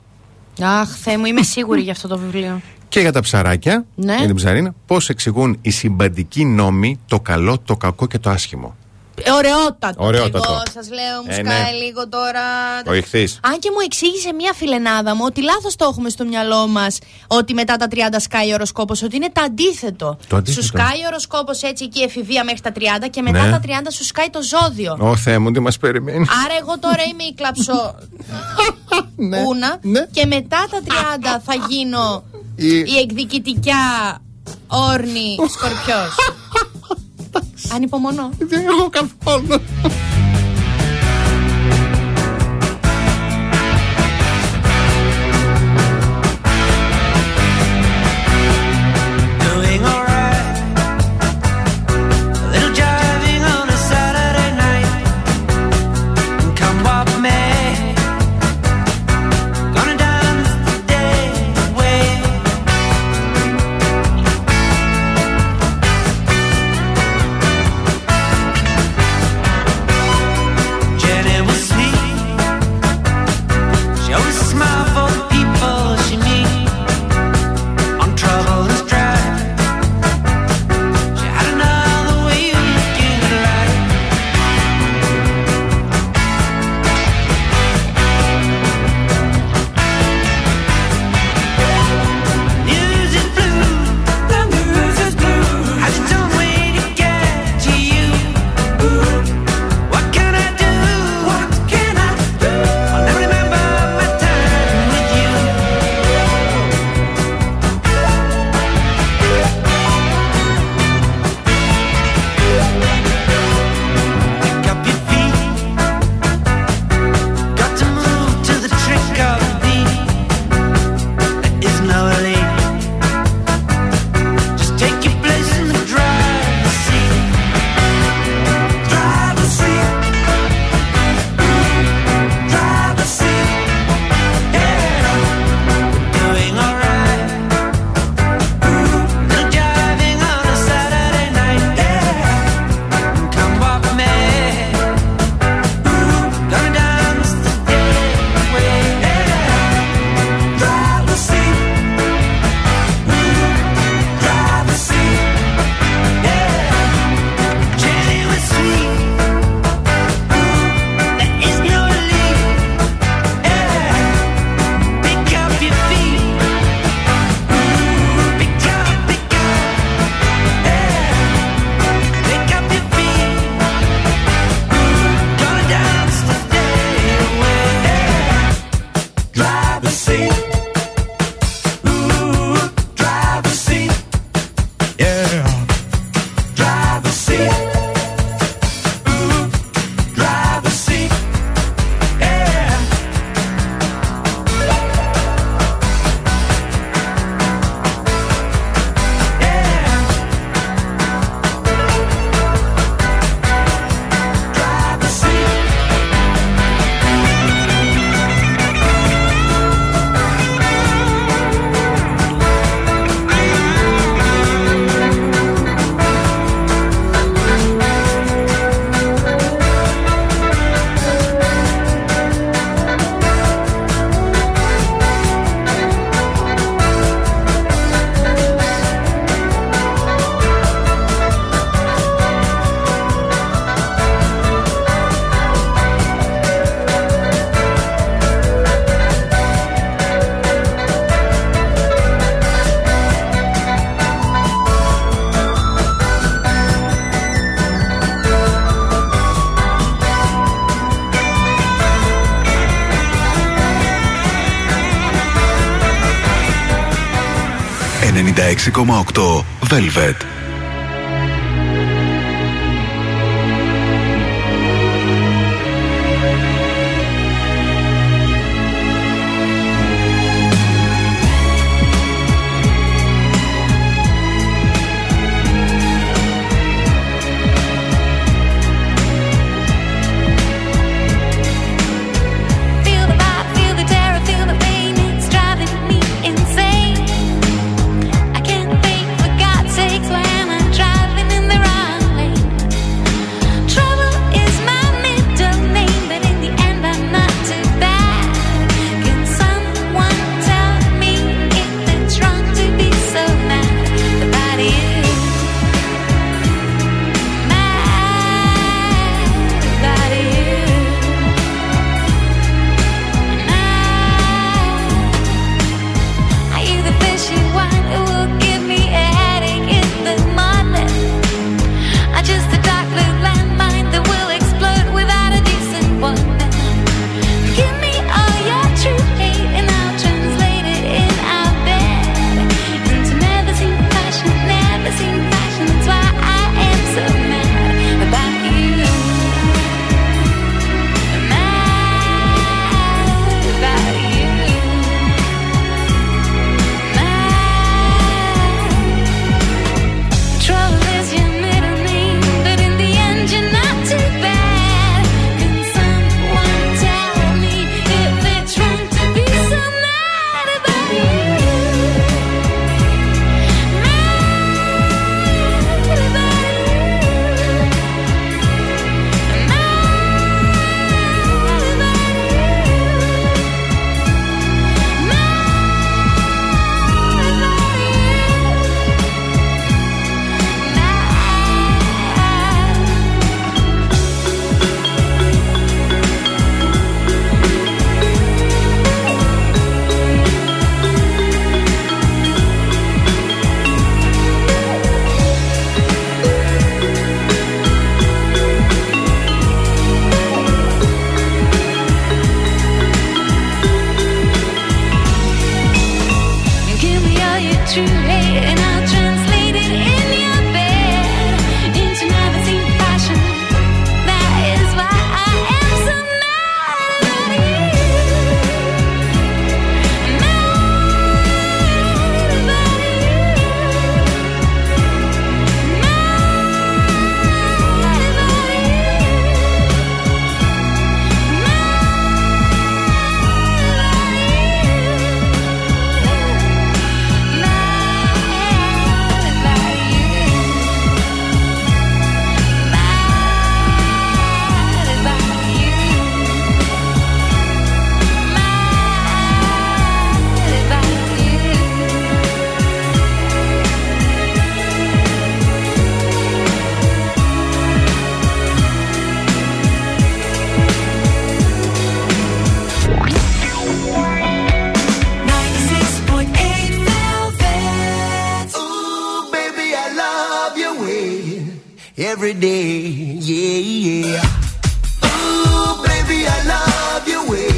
Αχ, Θεέ μου, είμαι σίγουρη για αυτό το βιβλίο. Και για τα ψαράκια, Ναι. για την ψαρίνα, πώς εξηγούν οι συμπαντικοί νόμοι το καλό, το κακό και το άσχημο. Ε, Ωραιότατο. Ωραιότατο. Εγώ σας λέω, μου Ε, σκάει ναι. λίγο τώρα. Ο ηχθής. Αν και μου εξήγησε μία φιλενάδα μου ότι λάθος το έχουμε στο μυαλό μας ότι μετά τα 30 σκάει ο οροσκόπος, ότι είναι το αντίθετο. Το αντίθετο. Σου σκάει ο οροσκόπος έτσι εκεί εφηβεία μέχρι τα 30 και μετά Ναι. τα 30 σου σκάει το ζώδιο. Ω Θεέ μου, τι μας περιμένει. Άρα εγώ τώρα είμαι η κλαψό ούνα και μετά τα 30 θα γίνω Η- η εκδικητικιά όρνη σκορπιός. Ανυπομονώ. Εγώ καθόλου. Velvet. of your way every day. Yeah, yeah. Ooh, baby, I love your way.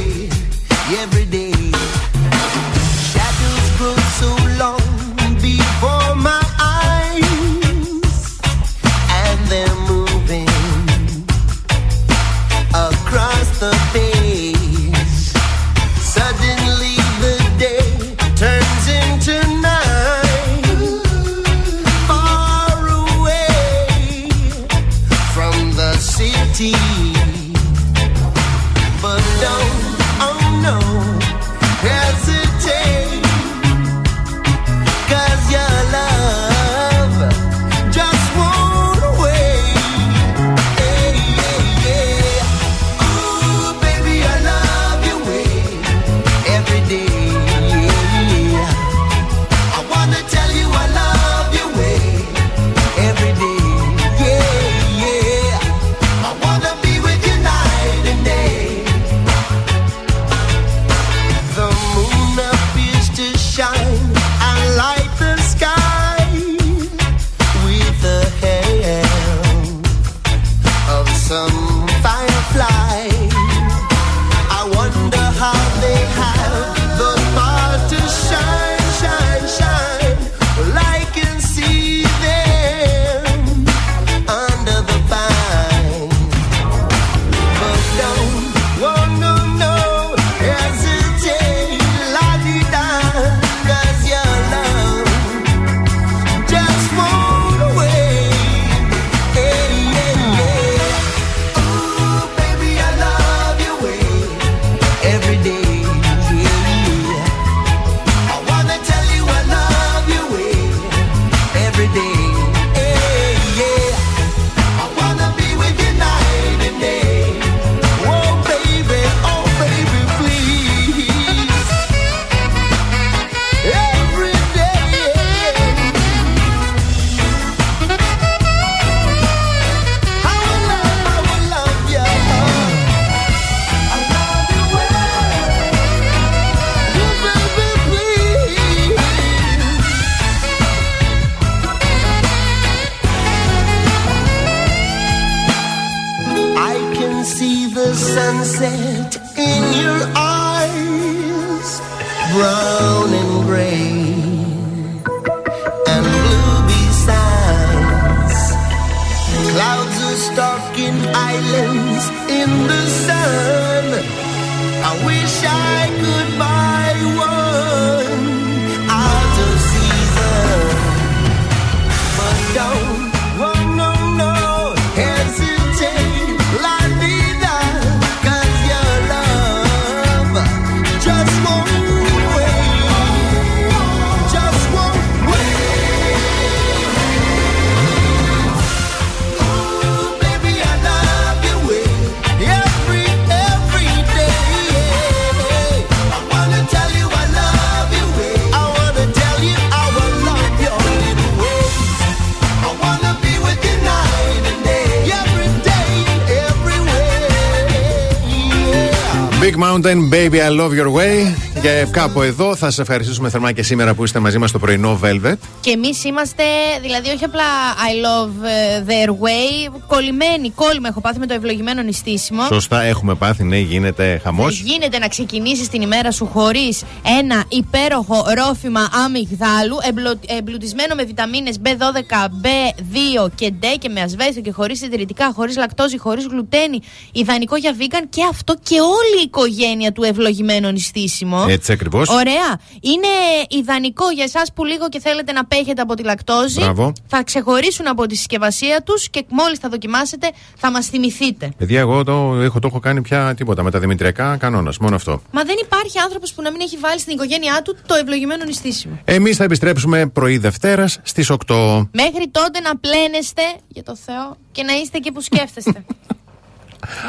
I love your way. Και κάπου εδώ θα σας ευχαριστήσουμε θερμά και σήμερα που είστε μαζί μας στο πρωινό Velvet. Και εμείς είμαστε, δηλαδή, όχι απλά I love ε, their way, κολλημένοι, κόλλημα έχω πάθει με το ευλογημένο νηστίσιμο. Σωστά, έχουμε πάθει, ναι, γίνεται χαμός. Γίνεται να ξεκινήσεις την ημέρα σου χωρίς ένα υπέροχο ρόφημα αμυγδάλου, εμπλο- εμπλουτισμένο με βιταμίνες B12, B2 και D και με ασβέστιο και χωρίς συντηρητικά, χωρίς λακτόζη, χωρίς γλουτένη. Ιδανικό για vegan και αυτό και όλη η οικογένεια του ευλογημένου νηστίσιμο. Έτσι ακριβώς. Ωραία. Είναι ιδανικό για εσάς που λίγο και θέλετε να πέχετε από τη λακτόζη. Μπράβο. Θα ξεχωρίσουν από τη συσκευασία τους και μόλις θα δοκιμάσετε θα μας θυμηθείτε. Παιδιά, εγώ το έχω, το έχω κάνει πια τίποτα με τα δημητριακά κανόνας. Μόνο αυτό. Μα δεν υπάρχει άνθρωπος που να μην έχει βάλει στην οικογένειά του το ευλογημένο νηστίσιμο. Εμείς θα επιστρέψουμε πρωί Δευτέρας στις 8. Μέχρι τότε να πλένεστε για το Θεό και να είστε εκεί που σκέφτεστε.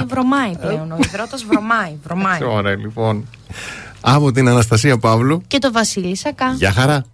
Ε, βρωμάει πλέον. Ο υδρότας βρωμάει. βρωμάει. Ωραία, λοιπόν. Από την Αναστασία Παύλου. Και το Βασίλη Σακά. Γεια χαρά.